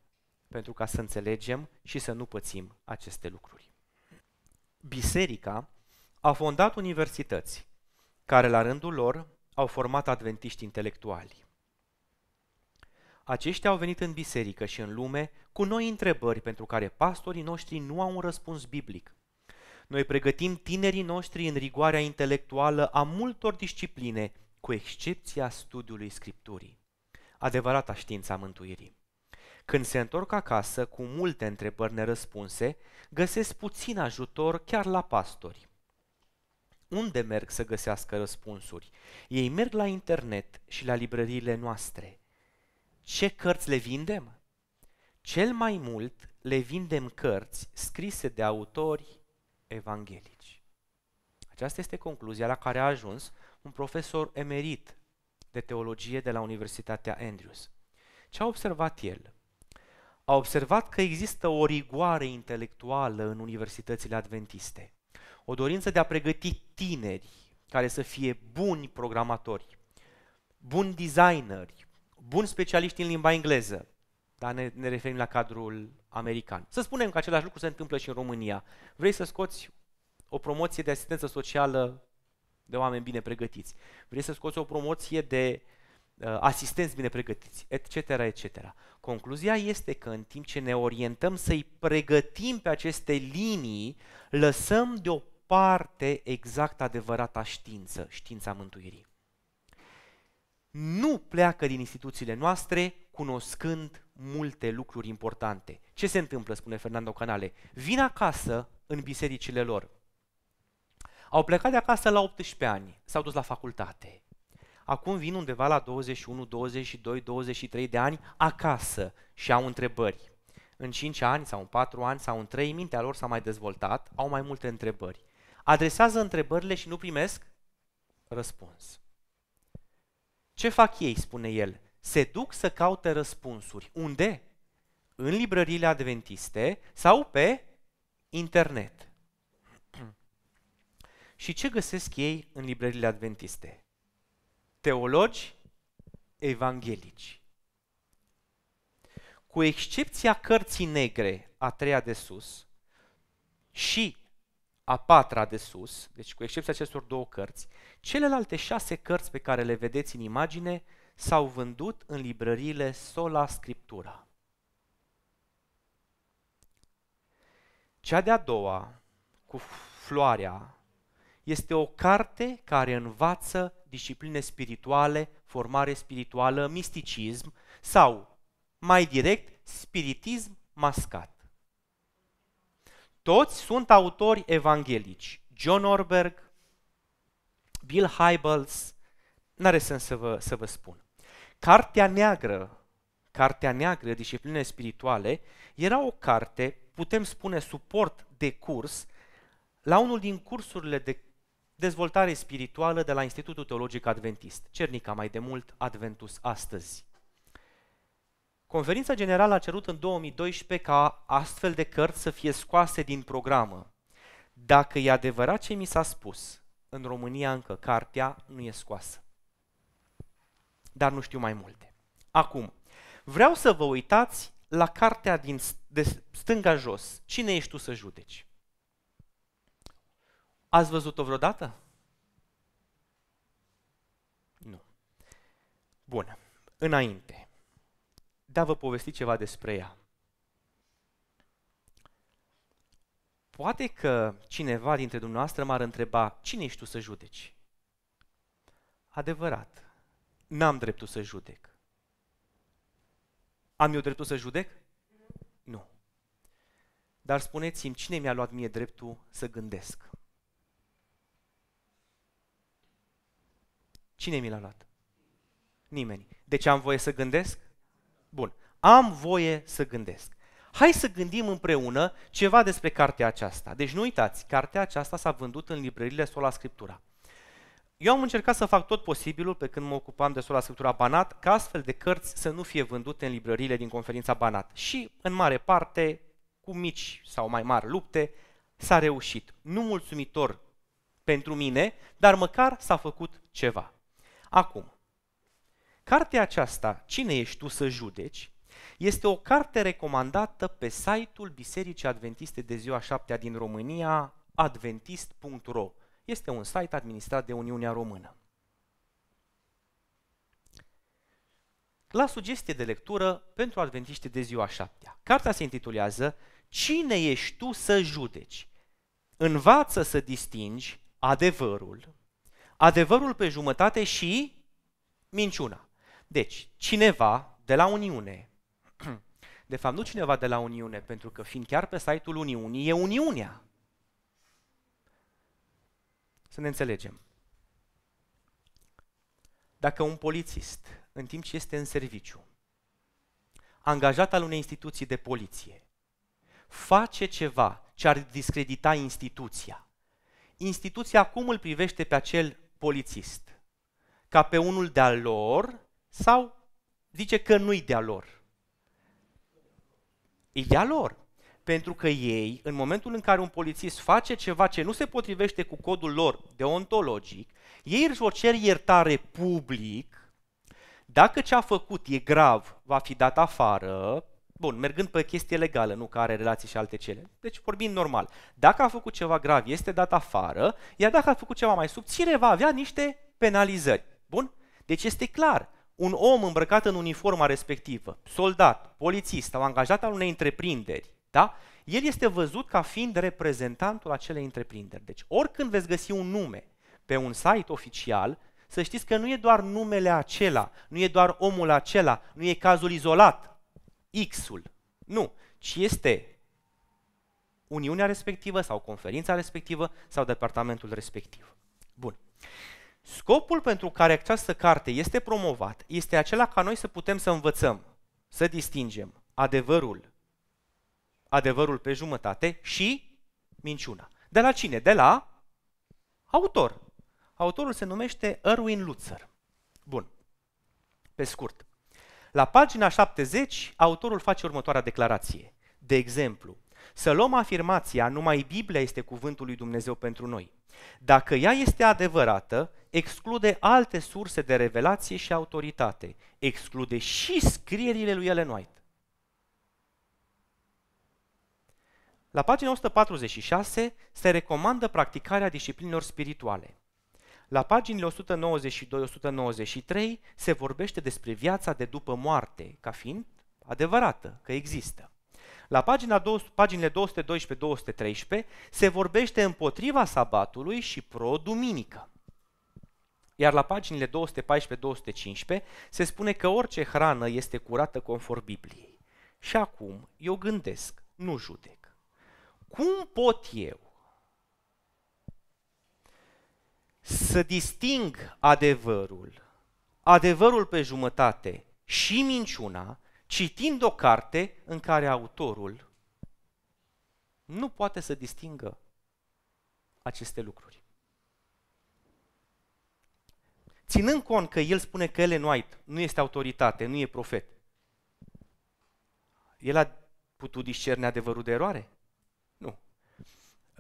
pentru ca să înțelegem și să nu pățim aceste lucruri. Biserica a fondat universități care la rândul lor au format adventiști intelectuali. Aceștia au venit în biserică și în lume cu noi întrebări pentru care pastorii noștri nu au un răspuns biblic. Noi pregătim tinerii noștri în rigoarea intelectuală a multor discipline, cu excepția studiului Scripturii, adevărata știința mântuirii. Când se întorc acasă cu multe întrebări nerăspunse, găsesc puțin ajutor chiar la pastori. Unde merg să găsească răspunsuri? Ei merg la internet și la librăriile noastre. Ce cărți le vindem? Cel mai mult le vindem cărți scrise de autori evanghelici. Aceasta este concluzia la care a ajuns un profesor emerit de teologie de la Universitatea Andrews. Ce a observat el? A observat că există o rigoare intelectuală în universitățile adventiste, o dorință de a pregăti tineri care să fie buni programatori, buni designeri, buni specialiști în limba engleză, dar ne, ne referim la cadrul american. Să spunem că același lucru se întâmplă și în România. Vrei să scoți o promoție de asistență socială de oameni bine pregătiți. Vrei să scoți o promoție de uh, asistenți bine pregătiți, etc., etc. Concluzia este că în timp ce ne orientăm să-i pregătim pe aceste linii, lăsăm deoparte exact adevărata știință, știința mântuirii. Nu pleacă din instituțiile noastre cunoscând multe lucruri importante. Ce se întâmplă, spune Fernando Canale? Vin acasă în bisericile lor, au plecat de acasă la 18 ani, s-au dus la facultate. Acum vin undeva la 21, 22, 23 de ani acasă și au întrebări. În 5 ani sau în 4 ani sau în 3, mintea lor s-a mai dezvoltat, au mai multe întrebări. Adresează întrebările și nu primesc răspuns. Ce fac ei, spune el? Se duc să caute răspunsuri. Unde? În librăriile adventiste sau pe internet. Și ce găsesc ei în librările adventiste? Teologi evanghelici. Cu excepția cărții negre, a treia de sus, și a patra de sus, deci cu excepția acestor două cărți, celelalte șase cărți pe care le vedeți în imagine s-au vândut în librăriile Sola Scriptura. Cea de-a doua, cu floarea, este o carte care învață discipline spirituale, formare spirituală, misticism sau mai direct, spiritism mascat. Toți sunt autori evanghelici. John Orberg, Bill Hybels, n-are sens să vă, să vă spun. Cartea neagră, Cartea neagră, discipline spirituale, era o carte, putem spune, suport de curs la unul din cursurile de dezvoltare spirituală de la Institutul Teologic Adventist, Cernica mai de mult, Adventus astăzi. Conferința Generală a cerut în 2012 ca astfel de cărți să fie scoase din programă. Dacă e adevărat ce mi s-a spus, în România încă cartea nu e scoasă. Dar nu știu mai multe. Acum, vreau să vă uitați la cartea din, de stânga jos. Cine ești tu să judeci? Ați văzut-o vreodată? Nu. Bun. Înainte. Da, vă povesti ceva despre ea. Poate că cineva dintre dumneavoastră m-ar întreba, cine ești tu să judeci? Adevărat. N-am dreptul să judec. Am eu dreptul să judec? Nu. Dar spuneți-mi, cine mi-a luat mie dreptul să gândesc? Cine mi l-a luat? Nimeni. Deci am voie să gândesc? Bun. Am voie să gândesc. Hai să gândim împreună ceva despre cartea aceasta. Deci nu uitați, cartea aceasta s-a vândut în librările Sola Scriptura. Eu am încercat să fac tot posibilul pe când mă ocupam de Sola Scriptura Banat, ca astfel de cărți să nu fie vândute în librările din conferința Banat. Și, în mare parte, cu mici sau mai mari lupte, s-a reușit. Nu mulțumitor pentru mine, dar măcar s-a făcut ceva. Acum, cartea aceasta, Cine ești tu să judeci, este o carte recomandată pe site-ul Bisericii Adventiste de ziua 7 din România, adventist.ro. Este un site administrat de Uniunea Română. La sugestie de lectură pentru adventiști de ziua 7. Cartea se intitulează Cine ești tu să judeci? Învață să distingi adevărul, adevărul pe jumătate și minciuna. Deci, cineva de la Uniune, de fapt nu cineva de la Uniune, pentru că fiind chiar pe site-ul Uniunii, e Uniunea. Să ne înțelegem. Dacă un polițist, în timp ce este în serviciu, angajat al unei instituții de poliție, face ceva ce ar discredita instituția, instituția cum îl privește pe acel polițist? Ca pe unul de-al lor sau zice că nu-i de-a lor? E de-a lor. Pentru că ei, în momentul în care un polițist face ceva ce nu se potrivește cu codul lor deontologic, ei își vor cer iertare public, dacă ce a făcut e grav, va fi dat afară, bun, mergând pe chestie legală, nu care are relații și alte cele. Deci vorbim normal. Dacă a făcut ceva grav, este dat afară, iar dacă a făcut ceva mai subțire, va avea niște penalizări. Bun? Deci este clar, un om îmbrăcat în uniforma respectivă, soldat, polițist sau angajat al unei întreprinderi, da? el este văzut ca fiind reprezentantul acelei întreprinderi. Deci oricând veți găsi un nume pe un site oficial, să știți că nu e doar numele acela, nu e doar omul acela, nu e cazul izolat, X-ul. Nu, ci este uniunea respectivă sau conferința respectivă sau departamentul respectiv. Bun. Scopul pentru care această carte este promovat este acela ca noi să putem să învățăm, să distingem adevărul, adevărul pe jumătate și minciuna. De la cine? De la autor. Autorul se numește Erwin Lutzer. Bun. Pe scurt. La pagina 70, autorul face următoarea declarație. De exemplu, să luăm afirmația numai Biblia este cuvântul lui Dumnezeu pentru noi. Dacă ea este adevărată, exclude alte surse de revelație și autoritate. Exclude și scrierile lui Ellen White. La pagina 146 se recomandă practicarea disciplinelor spirituale. La paginile 192-193 se vorbește despre viața de după moarte, ca fiind adevărată, că există. La pagina 2, paginile 212-213 se vorbește împotriva sabatului și pro-duminică. Iar la paginile 214-215 se spune că orice hrană este curată conform Bibliei. Și acum eu gândesc, nu judec. Cum pot eu să disting adevărul, adevărul pe jumătate și minciuna, citind o carte în care autorul nu poate să distingă aceste lucruri. Ținând cont că el spune că Ellen White nu este autoritate, nu e profet, el a putut discerne adevărul de eroare? Nu.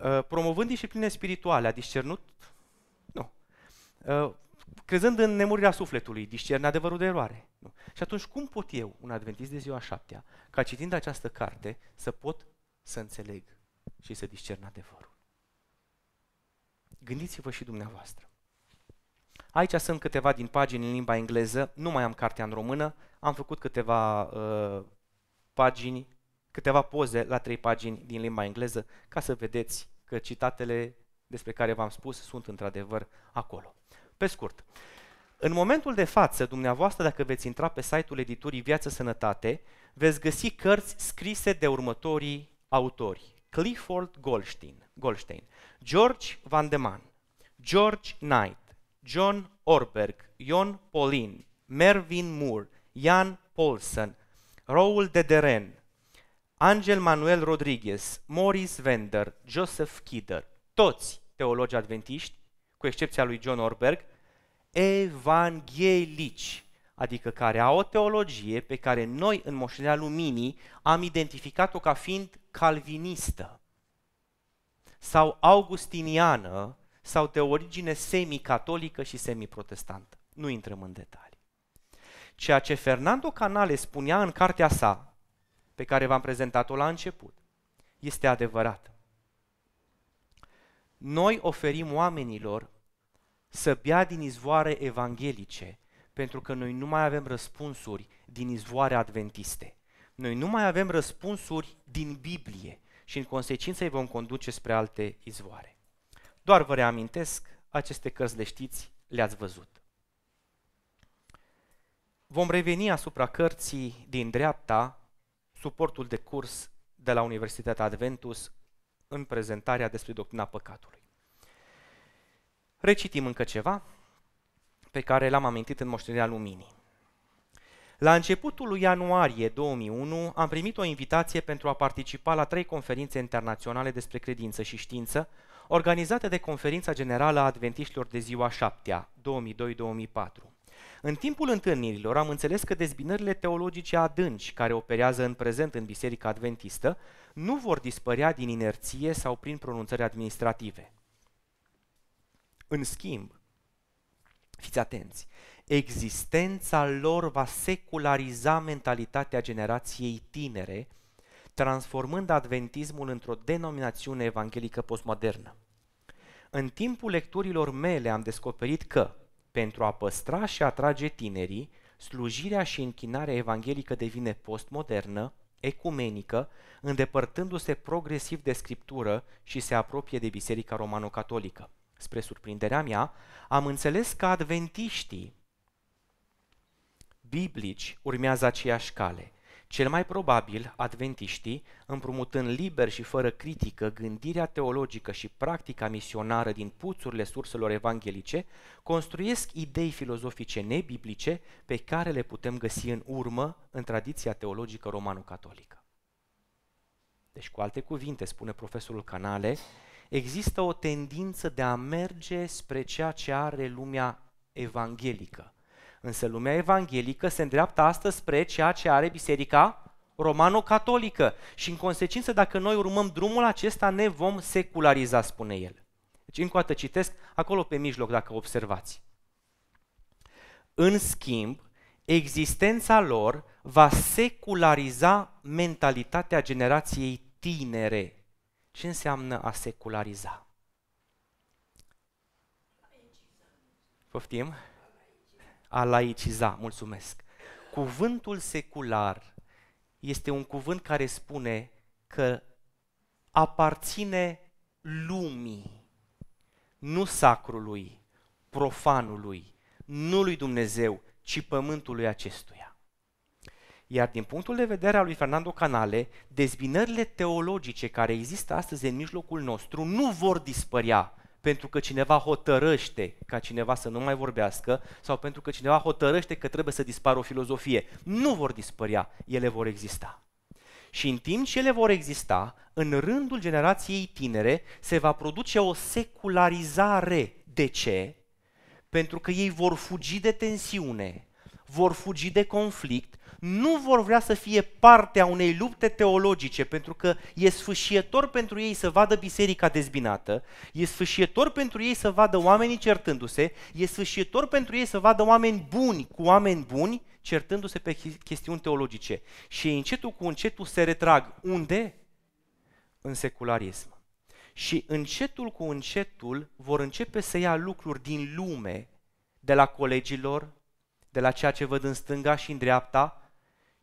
Uh, promovând discipline spirituale, a discernut? Nu. Uh, crezând în nemurirea sufletului, discerne adevărul de eroare? Nu. Și atunci cum pot eu, un adventist de ziua șaptea, ca citind această carte, să pot să înțeleg și să discern adevărul? Gândiți-vă și dumneavoastră. Aici sunt câteva din pagini în limba engleză, nu mai am cartea în română, am făcut câteva uh, pagini, câteva poze la trei pagini din limba engleză, ca să vedeți că citatele despre care v-am spus sunt într-adevăr acolo. Pe scurt, în momentul de față, dumneavoastră, dacă veți intra pe site-ul editurii Viață Sănătate, veți găsi cărți scrise de următorii autori. Clifford Goldstein, Goldstein George Van de Man, George Knight, John Orberg, Ion Paulin, Mervyn Moore, Jan Paulson, Raoul de Deren, Angel Manuel Rodriguez, Maurice Vender, Joseph Kidder, toți teologi adventiști, cu excepția lui John Orberg, evanghelici, adică care au o teologie pe care noi în moștenirea luminii am identificat-o ca fiind calvinistă sau augustiniană sau de origine semi-catolică și semi-protestantă. Nu intrăm în detalii. Ceea ce Fernando Canale spunea în cartea sa, pe care v-am prezentat-o la început, este adevărat. Noi oferim oamenilor să bea din izvoare evanghelice, pentru că noi nu mai avem răspunsuri din izvoare adventiste. Noi nu mai avem răspunsuri din Biblie și în consecință îi vom conduce spre alte izvoare. Doar vă reamintesc, aceste cărți le știți, le-ați văzut. Vom reveni asupra cărții din dreapta, suportul de curs de la Universitatea Adventus, în prezentarea despre doctrina păcatului. Recitim încă ceva pe care l-am amintit în moștenirea luminii. La începutul lui ianuarie 2001 am primit o invitație pentru a participa la trei conferințe internaționale despre credință și știință, organizate de Conferința Generală a Adventiștilor de ziua 7 2002-2004. În timpul întâlnirilor am înțeles că dezbinările teologice adânci care operează în prezent în Biserica Adventistă nu vor dispărea din inerție sau prin pronunțări administrative. În schimb, fiți atenți, existența lor va seculariza mentalitatea generației tinere, transformând adventismul într-o denominațiune evanghelică postmodernă. În timpul lecturilor mele am descoperit că pentru a păstra și atrage tinerii, slujirea și închinarea evanghelică devine postmodernă, ecumenică, îndepărtându-se progresiv de scriptură și se apropie de Biserica Romano-Catolică. Spre surprinderea mea, am înțeles că adventiștii biblici urmează aceeași cale – cel mai probabil, adventiștii, împrumutând liber și fără critică gândirea teologică și practica misionară din puțurile surselor evanghelice, construiesc idei filozofice nebiblice pe care le putem găsi în urmă în tradiția teologică romano-catolică. Deci, cu alte cuvinte, spune profesorul Canale, există o tendință de a merge spre ceea ce are lumea evanghelică, Însă lumea evanghelică se îndreaptă astăzi spre ceea ce are biserica romano-catolică și în consecință dacă noi urmăm drumul acesta ne vom seculariza, spune el. Deci încă o dată citesc acolo pe mijloc dacă observați. În schimb, existența lor va seculariza mentalitatea generației tinere. Ce înseamnă a seculariza? Poftim? A laiciza. Mulțumesc. Cuvântul secular este un cuvânt care spune că aparține lumii, nu sacrului, profanului, nu lui Dumnezeu, ci pământului acestuia. Iar din punctul de vedere al lui Fernando Canale, dezbinările teologice care există astăzi în mijlocul nostru nu vor dispărea pentru că cineva hotărăște ca cineva să nu mai vorbească sau pentru că cineva hotărăște că trebuie să dispară o filozofie. Nu vor dispărea, ele vor exista. Și în timp ce ele vor exista, în rândul generației tinere se va produce o secularizare. De ce? Pentru că ei vor fugi de tensiune, vor fugi de conflict, nu vor vrea să fie parte a unei lupte teologice, pentru că e sfâșietor pentru ei să vadă biserica dezbinată, e sfâșietor pentru ei să vadă oamenii certându-se, e sfâșietor pentru ei să vadă oameni buni cu oameni buni certându-se pe chestiuni teologice. Și încetul cu încetul se retrag. Unde? În secularism. Și încetul cu încetul vor începe să ia lucruri din lume, de la colegilor, de la ceea ce văd în stânga și în dreapta,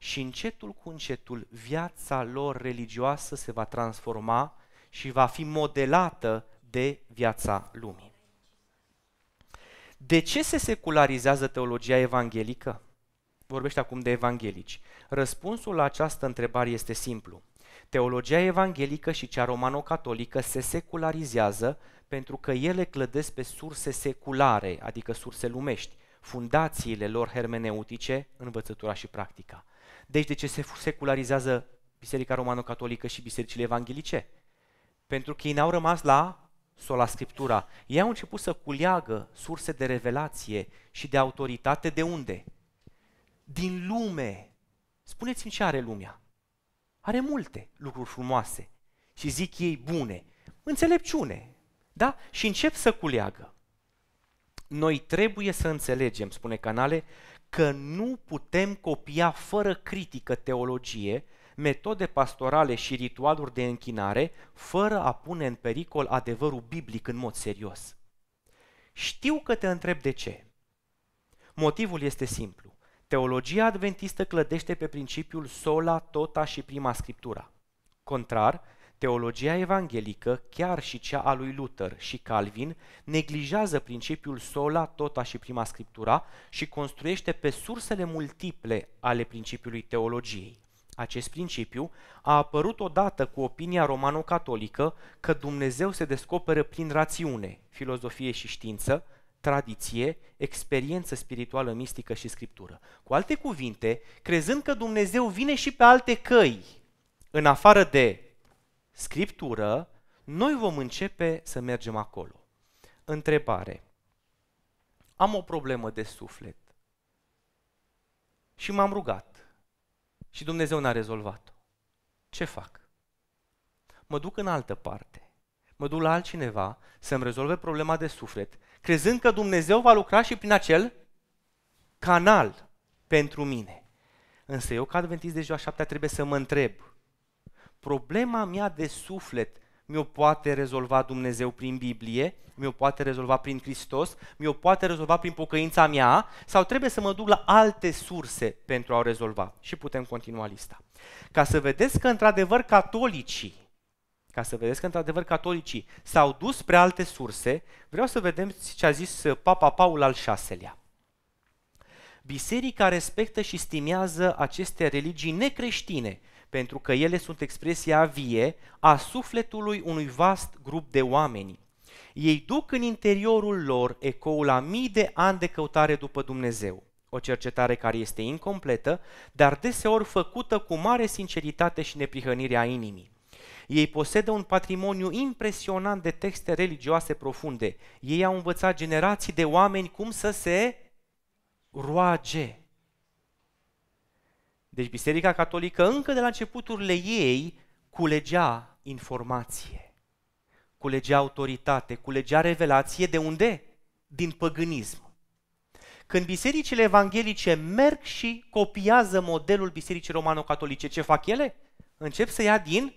și încetul cu încetul viața lor religioasă se va transforma și va fi modelată de viața lumii. De ce se secularizează teologia evanghelică? Vorbește acum de evanghelici. Răspunsul la această întrebare este simplu. Teologia evanghelică și cea romano-catolică se secularizează pentru că ele clădesc pe surse seculare, adică surse lumești, fundațiile lor hermeneutice, învățătura și practica. Deci de ce se secularizează Biserica Romano-Catolică și bisericile evanghelice? Pentru că ei n-au rămas la sola Scriptura. Ei au început să culeagă surse de revelație și de autoritate de unde? Din lume. Spuneți-mi ce are lumea. Are multe lucruri frumoase și zic ei bune. Înțelepciune. Da? Și încep să culeagă. Noi trebuie să înțelegem, spune Canale, că nu putem copia fără critică teologie, metode pastorale și ritualuri de închinare, fără a pune în pericol adevărul biblic în mod serios. Știu că te întreb de ce. Motivul este simplu. Teologia adventistă clădește pe principiul sola, tota și prima scriptura. Contrar, Teologia evanghelică, chiar și cea a lui Luther și Calvin, neglijează principiul sola, tota și prima scriptura și construiește pe sursele multiple ale principiului teologiei. Acest principiu a apărut odată cu opinia romano-catolică că Dumnezeu se descoperă prin rațiune, filozofie și știință, tradiție, experiență spirituală, mistică și scriptură. Cu alte cuvinte, crezând că Dumnezeu vine și pe alte căi, în afară de Scriptură, noi vom începe să mergem acolo. Întrebare. Am o problemă de suflet și m-am rugat și Dumnezeu n-a rezolvat-o. Ce fac? Mă duc în altă parte. Mă duc la altcineva să-mi rezolve problema de suflet, crezând că Dumnezeu va lucra și prin acel canal pentru mine. Însă eu, ca adventist de ziua șaptea, trebuie să mă întreb – problema mea de suflet mi-o poate rezolva Dumnezeu prin Biblie, mi-o poate rezolva prin Hristos, mi-o poate rezolva prin pocăința mea sau trebuie să mă duc la alte surse pentru a o rezolva. Și putem continua lista. Ca să vedeți că într-adevăr catolicii, ca să vedeți că într-adevăr catolicii s-au dus spre alte surse, vreau să vedem ce a zis Papa Paul al VI-lea. Biserica respectă și stimează aceste religii necreștine, pentru că ele sunt expresia vie a sufletului unui vast grup de oameni. Ei duc în interiorul lor ecoul a mii de ani de căutare după Dumnezeu. O cercetare care este incompletă, dar deseori făcută cu mare sinceritate și neprihănire a inimii. Ei posedă un patrimoniu impresionant de texte religioase profunde. Ei au învățat generații de oameni cum să se roage. Deci Biserica Catolică încă de la începuturile ei culegea informație, culegea autoritate, culegea revelație de unde? Din păgânism. Când bisericile evanghelice merg și copiază modelul bisericii romano-catolice, ce fac ele? Încep să ia din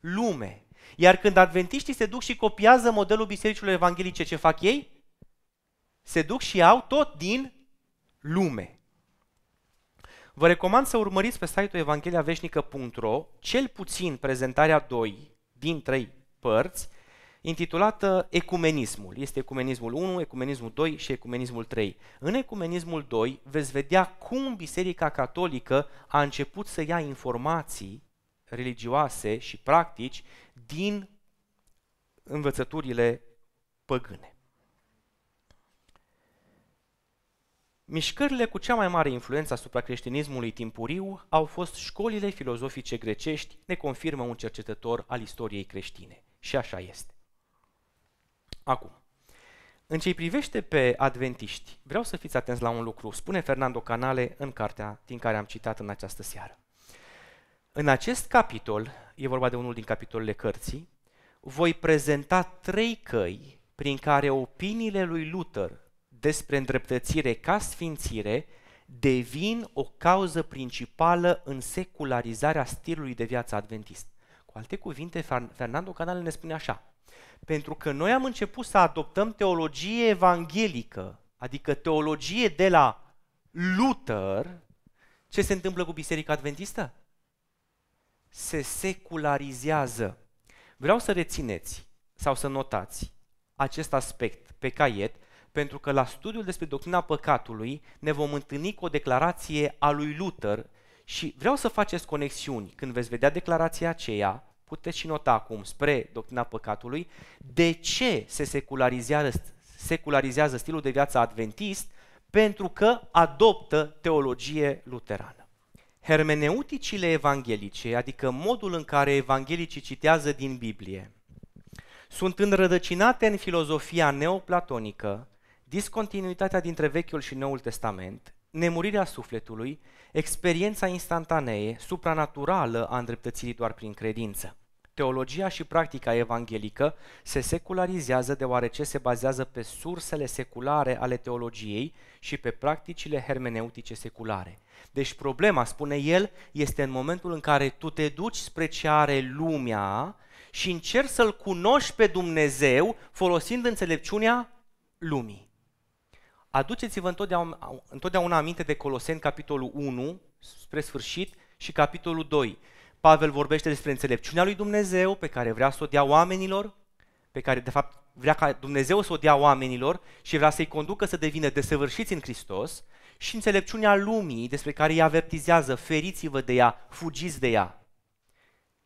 lume. Iar când adventiștii se duc și copiază modelul bisericilor evanghelice, ce fac ei? Se duc și iau tot din lume. Vă recomand să urmăriți pe site-ul evangheliaveșnică.ro cel puțin prezentarea 2 din 3 părți intitulată Ecumenismul. Este Ecumenismul 1, Ecumenismul 2 și Ecumenismul 3. În Ecumenismul 2 veți vedea cum Biserica Catolică a început să ia informații religioase și practici din învățăturile păgâne. Mișcările cu cea mai mare influență asupra creștinismului timpuriu au fost școlile filozofice grecești, ne confirmă un cercetător al istoriei creștine. Și așa este. Acum, în ce privește pe adventiști, vreau să fiți atenți la un lucru, spune Fernando Canale în cartea din care am citat în această seară. În acest capitol, e vorba de unul din capitolele cărții, voi prezenta trei căi prin care opiniile lui Luther despre îndreptățire ca sfințire devin o cauză principală în secularizarea stilului de viață adventist. Cu alte cuvinte, Fernando Canale ne spune așa, pentru că noi am început să adoptăm teologie evanghelică, adică teologie de la Luther, ce se întâmplă cu Biserica Adventistă? Se secularizează. Vreau să rețineți sau să notați acest aspect pe caiet, pentru că la studiul despre doctrina păcatului ne vom întâlni cu o declarație a lui Luther și vreau să faceți conexiuni când veți vedea declarația aceea, puteți și nota acum spre doctrina păcatului, de ce se secularizează, secularizează stilul de viață adventist pentru că adoptă teologie luterană. Hermeneuticile evanghelice, adică modul în care evanghelicii citează din Biblie, sunt înrădăcinate în filozofia neoplatonică, discontinuitatea dintre Vechiul și Noul Testament, nemurirea sufletului, experiența instantanee, supranaturală a îndreptățirii doar prin credință. Teologia și practica evanghelică se secularizează deoarece se bazează pe sursele seculare ale teologiei și pe practicile hermeneutice seculare. Deci problema, spune el, este în momentul în care tu te duci spre ce are lumea și încerci să-L cunoști pe Dumnezeu folosind înțelepciunea lumii. Aduceți-vă întotdeauna, întotdeauna aminte de Coloseni, capitolul 1, spre sfârșit, și capitolul 2. Pavel vorbește despre înțelepciunea lui Dumnezeu pe care vrea să o dea oamenilor, pe care de fapt vrea ca Dumnezeu să o dea oamenilor și vrea să-i conducă să devină desăvârșiți în Hristos și înțelepciunea lumii despre care îi avertizează, feriți-vă de ea, fugiți de ea.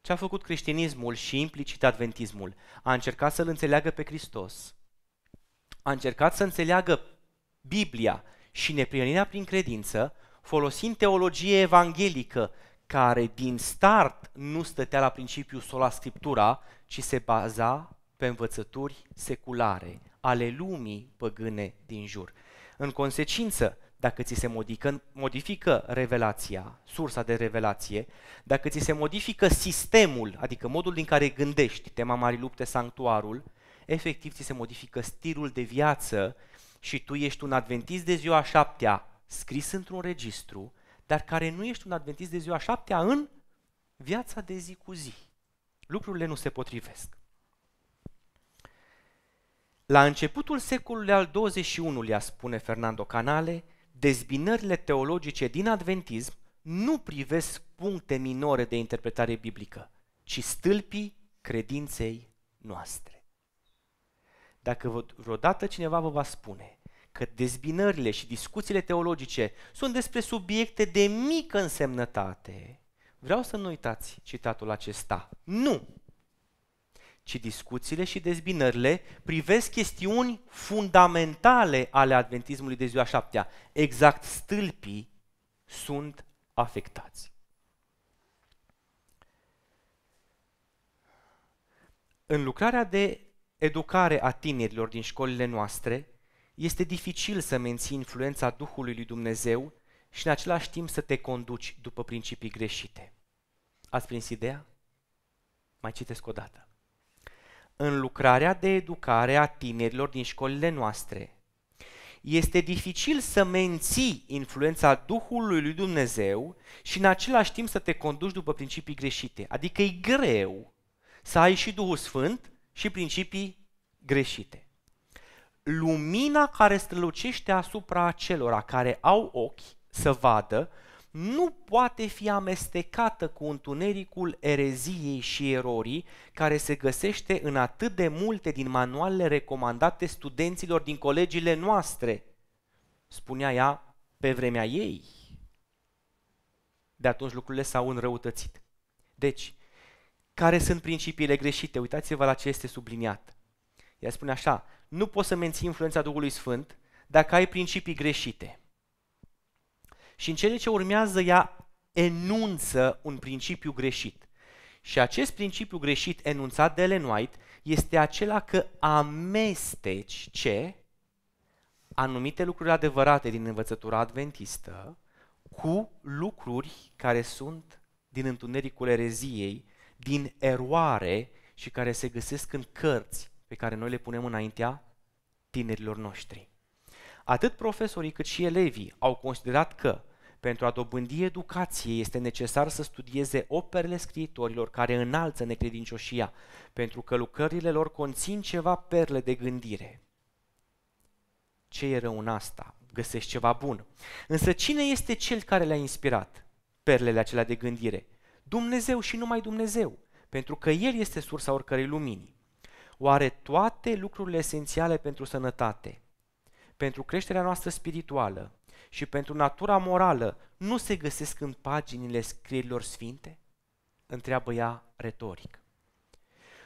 Ce a făcut creștinismul și implicit adventismul? A încercat să-L înțeleagă pe Hristos. A încercat să înțeleagă Biblia și neprionirea prin credință, folosind teologie evanghelică, care din start nu stătea la principiul sola scriptura, ci se baza pe învățături seculare ale lumii păgâne din jur. În consecință, dacă ți se modifică, modifică revelația, sursa de revelație, dacă ți se modifică sistemul, adică modul din care gândești, tema Marii Lupte, sanctuarul, efectiv ți se modifică stilul de viață și tu ești un adventist de ziua șaptea scris într-un registru, dar care nu ești un adventist de ziua șaptea în viața de zi cu zi. Lucrurile nu se potrivesc. La începutul secolului al XXI-lea, spune Fernando Canale, dezbinările teologice din adventism nu privesc puncte minore de interpretare biblică, ci stâlpii credinței noastre. Dacă vreodată cineva vă va spune că dezbinările și discuțiile teologice sunt despre subiecte de mică însemnătate, vreau să nu uitați citatul acesta. Nu! Ci discuțiile și dezbinările privesc chestiuni fundamentale ale adventismului de ziua șaptea. Exact stâlpii sunt afectați. În lucrarea de educare a tinerilor din școlile noastre, este dificil să menții influența Duhului lui Dumnezeu și în același timp să te conduci după principii greșite. Ați prins ideea? Mai citesc o dată. În lucrarea de educare a tinerilor din școlile noastre, este dificil să menții influența Duhului lui Dumnezeu și în același timp să te conduci după principii greșite. Adică e greu să ai și Duhul Sfânt și principii greșite lumina care strălucește asupra acelora care au ochi să vadă, nu poate fi amestecată cu întunericul ereziei și erorii care se găsește în atât de multe din manualele recomandate studenților din colegiile noastre, spunea ea pe vremea ei. De atunci lucrurile s-au înrăutățit. Deci, care sunt principiile greșite? Uitați-vă la ce este subliniat. Ea spune așa, nu poți să menții influența Duhului Sfânt dacă ai principii greșite. Și în cele ce urmează ea enunță un principiu greșit. Și acest principiu greșit enunțat de Ellen White este acela că amesteci ce? Anumite lucruri adevărate din învățătura adventistă cu lucruri care sunt din întunericul ereziei, din eroare și care se găsesc în cărți pe care noi le punem înaintea tinerilor noștri. Atât profesorii cât și elevii au considerat că pentru a dobândi educație este necesar să studieze operele scriitorilor care înalță necredincioșia, pentru că lucrările lor conțin ceva perle de gândire. Ce e rău în asta? Găsești ceva bun. Însă cine este cel care le-a inspirat perlele acelea de gândire? Dumnezeu și numai Dumnezeu, pentru că El este sursa oricărei lumini. Oare toate lucrurile esențiale pentru sănătate, pentru creșterea noastră spirituală și pentru natura morală nu se găsesc în paginile scrierilor sfinte? Întreabă ea retoric.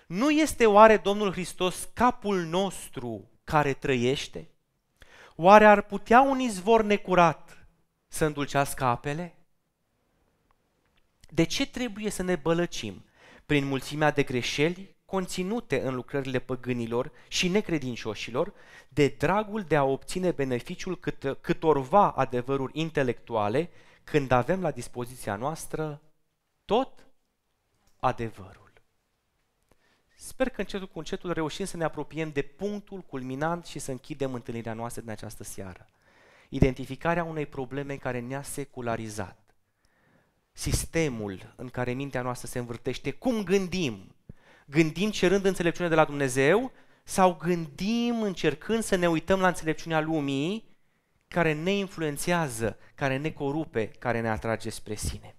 Nu este oare Domnul Hristos capul nostru care trăiește? Oare ar putea un izvor necurat să îndulcească apele? De ce trebuie să ne bălăcim prin mulțimea de greșeli conținute în lucrările păgânilor și necredincioșilor, de dragul de a obține beneficiul cât, câtorva adevăruri intelectuale, când avem la dispoziția noastră tot adevărul. Sper că încetul cu încetul reușim să ne apropiem de punctul culminant și să închidem întâlnirea noastră din această seară. Identificarea unei probleme care ne-a secularizat. Sistemul în care mintea noastră se învârtește, cum gândim, gândim cerând înțelepciune de la Dumnezeu sau gândim încercând să ne uităm la înțelepciunea lumii care ne influențează, care ne corupe, care ne atrage spre sine.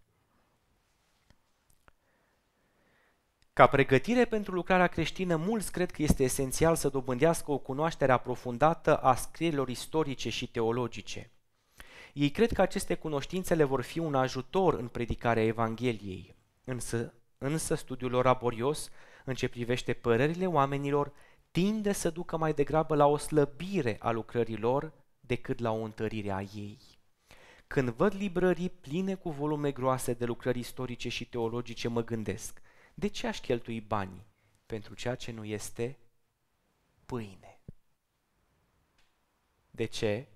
Ca pregătire pentru lucrarea creștină, mulți cred că este esențial să dobândească o cunoaștere aprofundată a scrierilor istorice și teologice. Ei cred că aceste cunoștințe le vor fi un ajutor în predicarea Evangheliei, însă, însă studiul lor laborios în ce privește părerile oamenilor, tinde să ducă mai degrabă la o slăbire a lucrărilor decât la o întărire a ei. Când văd librării pline cu volume groase de lucrări istorice și teologice, mă gândesc, de ce aș cheltui bani pentru ceea ce nu este pâine? De ce?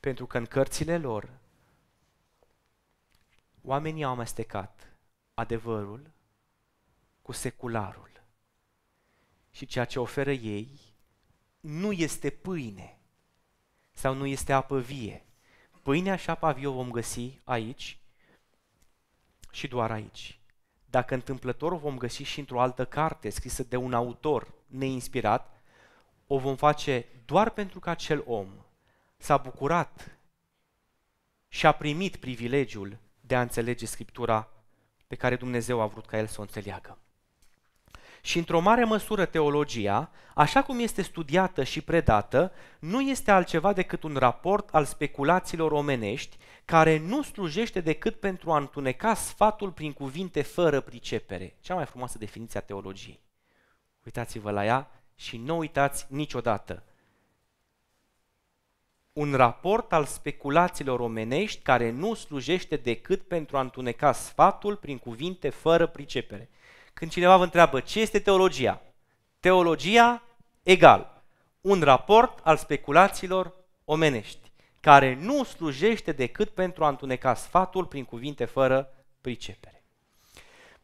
Pentru că în cărțile lor oamenii au amestecat adevărul cu secularul și ceea ce oferă ei nu este pâine sau nu este apă vie. Pâinea și apa vie o vom găsi aici și doar aici. Dacă întâmplător o vom găsi și într-o altă carte scrisă de un autor neinspirat, o vom face doar pentru că acel om s-a bucurat și a primit privilegiul de a înțelege Scriptura pe care Dumnezeu a vrut ca el să o înțeleagă și într-o mare măsură teologia, așa cum este studiată și predată, nu este altceva decât un raport al speculațiilor omenești care nu slujește decât pentru a întuneca sfatul prin cuvinte fără pricepere. Cea mai frumoasă definiție a teologiei. Uitați-vă la ea și nu uitați niciodată. Un raport al speculațiilor omenești care nu slujește decât pentru a întuneca sfatul prin cuvinte fără pricepere. Când cineva vă întreabă ce este teologia, teologia egal un raport al speculațiilor omenești, care nu slujește decât pentru a întuneca sfatul prin cuvinte fără pricepere.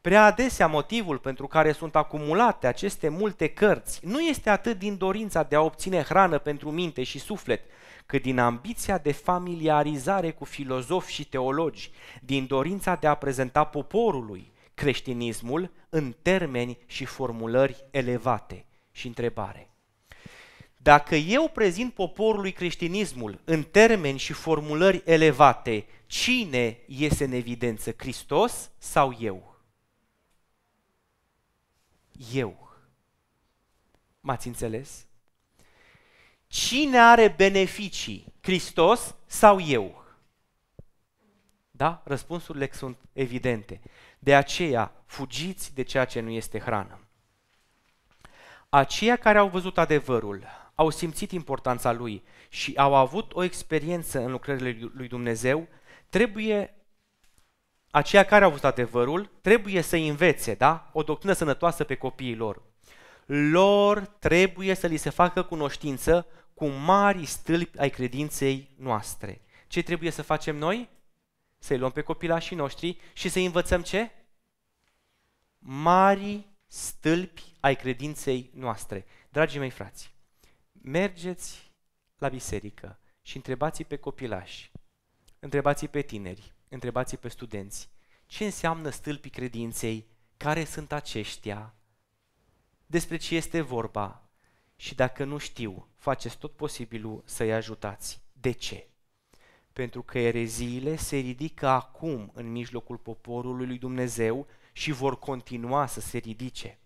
Prea adesea motivul pentru care sunt acumulate aceste multe cărți nu este atât din dorința de a obține hrană pentru minte și suflet, cât din ambiția de familiarizare cu filozofi și teologi, din dorința de a prezenta poporului creștinismul în termeni și formulări elevate. Și întrebare. Dacă eu prezint poporului creștinismul în termeni și formulări elevate, cine iese în evidență, Hristos sau eu? Eu. M-ați înțeles? Cine are beneficii, Hristos sau eu? Da? Răspunsurile sunt evidente. De aceea, fugiți de ceea ce nu este hrană. Aceia care au văzut adevărul, au simțit importanța lui și au avut o experiență în lucrările lui Dumnezeu, trebuie aceia care au avut adevărul, trebuie să învețe, da? O doctrină sănătoasă pe copiii lor. Lor trebuie să li se facă cunoștință cu mari stâlpi ai credinței noastre. Ce trebuie să facem noi? Să-i luăm pe copilașii noștri și să învățăm ce? Mari stâlpi ai credinței noastre. Dragii mei frați, mergeți la biserică și întrebați pe copilași, întrebați pe tineri, întrebați pe studenți, ce înseamnă stâlpii credinței, care sunt aceștia, despre ce este vorba și dacă nu știu, faceți tot posibilul să-i ajutați. De ce? Pentru că ereziile se ridică acum în mijlocul poporului lui Dumnezeu și vor continua să se ridice.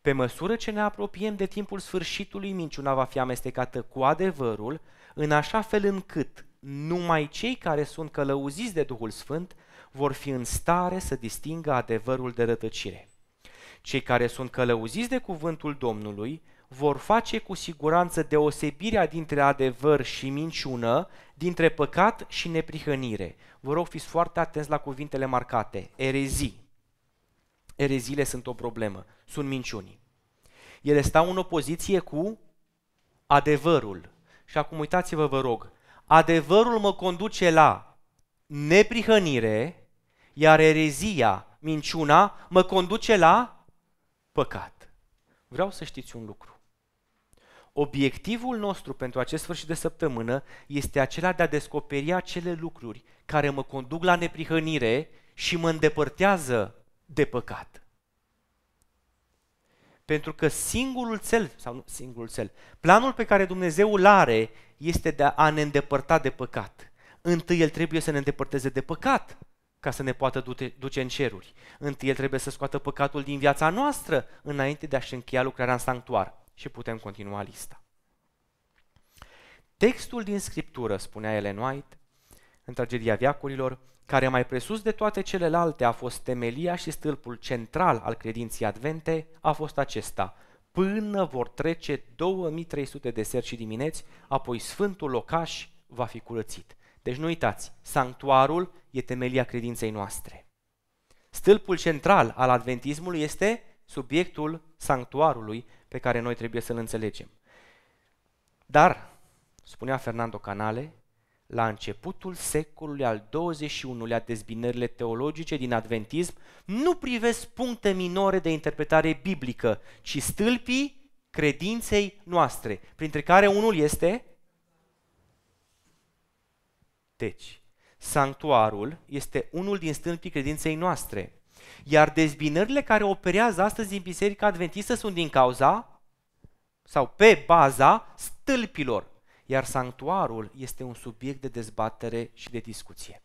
Pe măsură ce ne apropiem de timpul sfârșitului, minciuna va fi amestecată cu adevărul, în așa fel încât numai cei care sunt călăuziți de Duhul Sfânt vor fi în stare să distingă adevărul de rătăcire. Cei care sunt călăuziți de cuvântul Domnului vor face cu siguranță deosebirea dintre adevăr și minciună, dintre păcat și neprihănire. Vă rog, fiți foarte atenți la cuvintele marcate. Erezii. Ereziile sunt o problemă, sunt minciuni. Ele stau în opoziție cu adevărul. Și acum uitați-vă, vă rog, adevărul mă conduce la neprihănire, iar erezia, minciuna, mă conduce la păcat. Vreau să știți un lucru. Obiectivul nostru pentru acest sfârșit de săptămână este acela de a descoperi acele lucruri care mă conduc la neprihănire și mă îndepărtează de păcat. Pentru că singurul cel, sau nu singurul cel, planul pe care Dumnezeu îl are este de a ne îndepărta de păcat. Întâi El trebuie să ne îndepărteze de păcat ca să ne poată duce, duce în ceruri. Întâi El trebuie să scoată păcatul din viața noastră înainte de a-și încheia lucrarea în sanctuar. Și putem continua lista. Textul din Scriptură, spunea Ellen White, în tragedia viacurilor, care mai presus de toate celelalte a fost temelia și stâlpul central al credinței advente, a fost acesta. Până vor trece 2300 de seri și dimineți, apoi sfântul locaș va fi curățit. Deci nu uitați, sanctuarul e temelia credinței noastre. Stâlpul central al adventismului este subiectul sanctuarului pe care noi trebuie să-l înțelegem. Dar, spunea Fernando Canale, la începutul secolului al XXI-lea dezbinările teologice din adventism nu privesc puncte minore de interpretare biblică, ci stâlpii credinței noastre, printre care unul este deci, sanctuarul este unul din stâlpii credinței noastre. Iar dezbinările care operează astăzi în Biserica Adventistă sunt din cauza sau pe baza stâlpilor iar sanctuarul este un subiect de dezbatere și de discuție.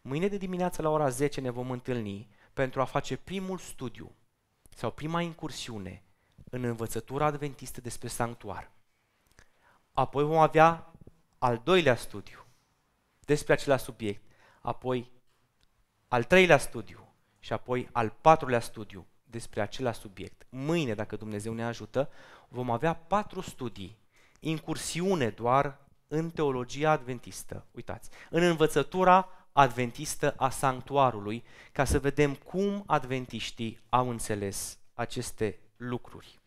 Mâine de dimineață la ora 10 ne vom întâlni pentru a face primul studiu sau prima incursiune în învățătura adventistă despre sanctuar. Apoi vom avea al doilea studiu despre același subiect, apoi al treilea studiu și apoi al patrulea studiu despre același subiect. Mâine, dacă Dumnezeu ne ajută, vom avea patru studii incursiune doar în teologia adventistă, uitați, în învățătura adventistă a sanctuarului, ca să vedem cum adventiștii au înțeles aceste lucruri.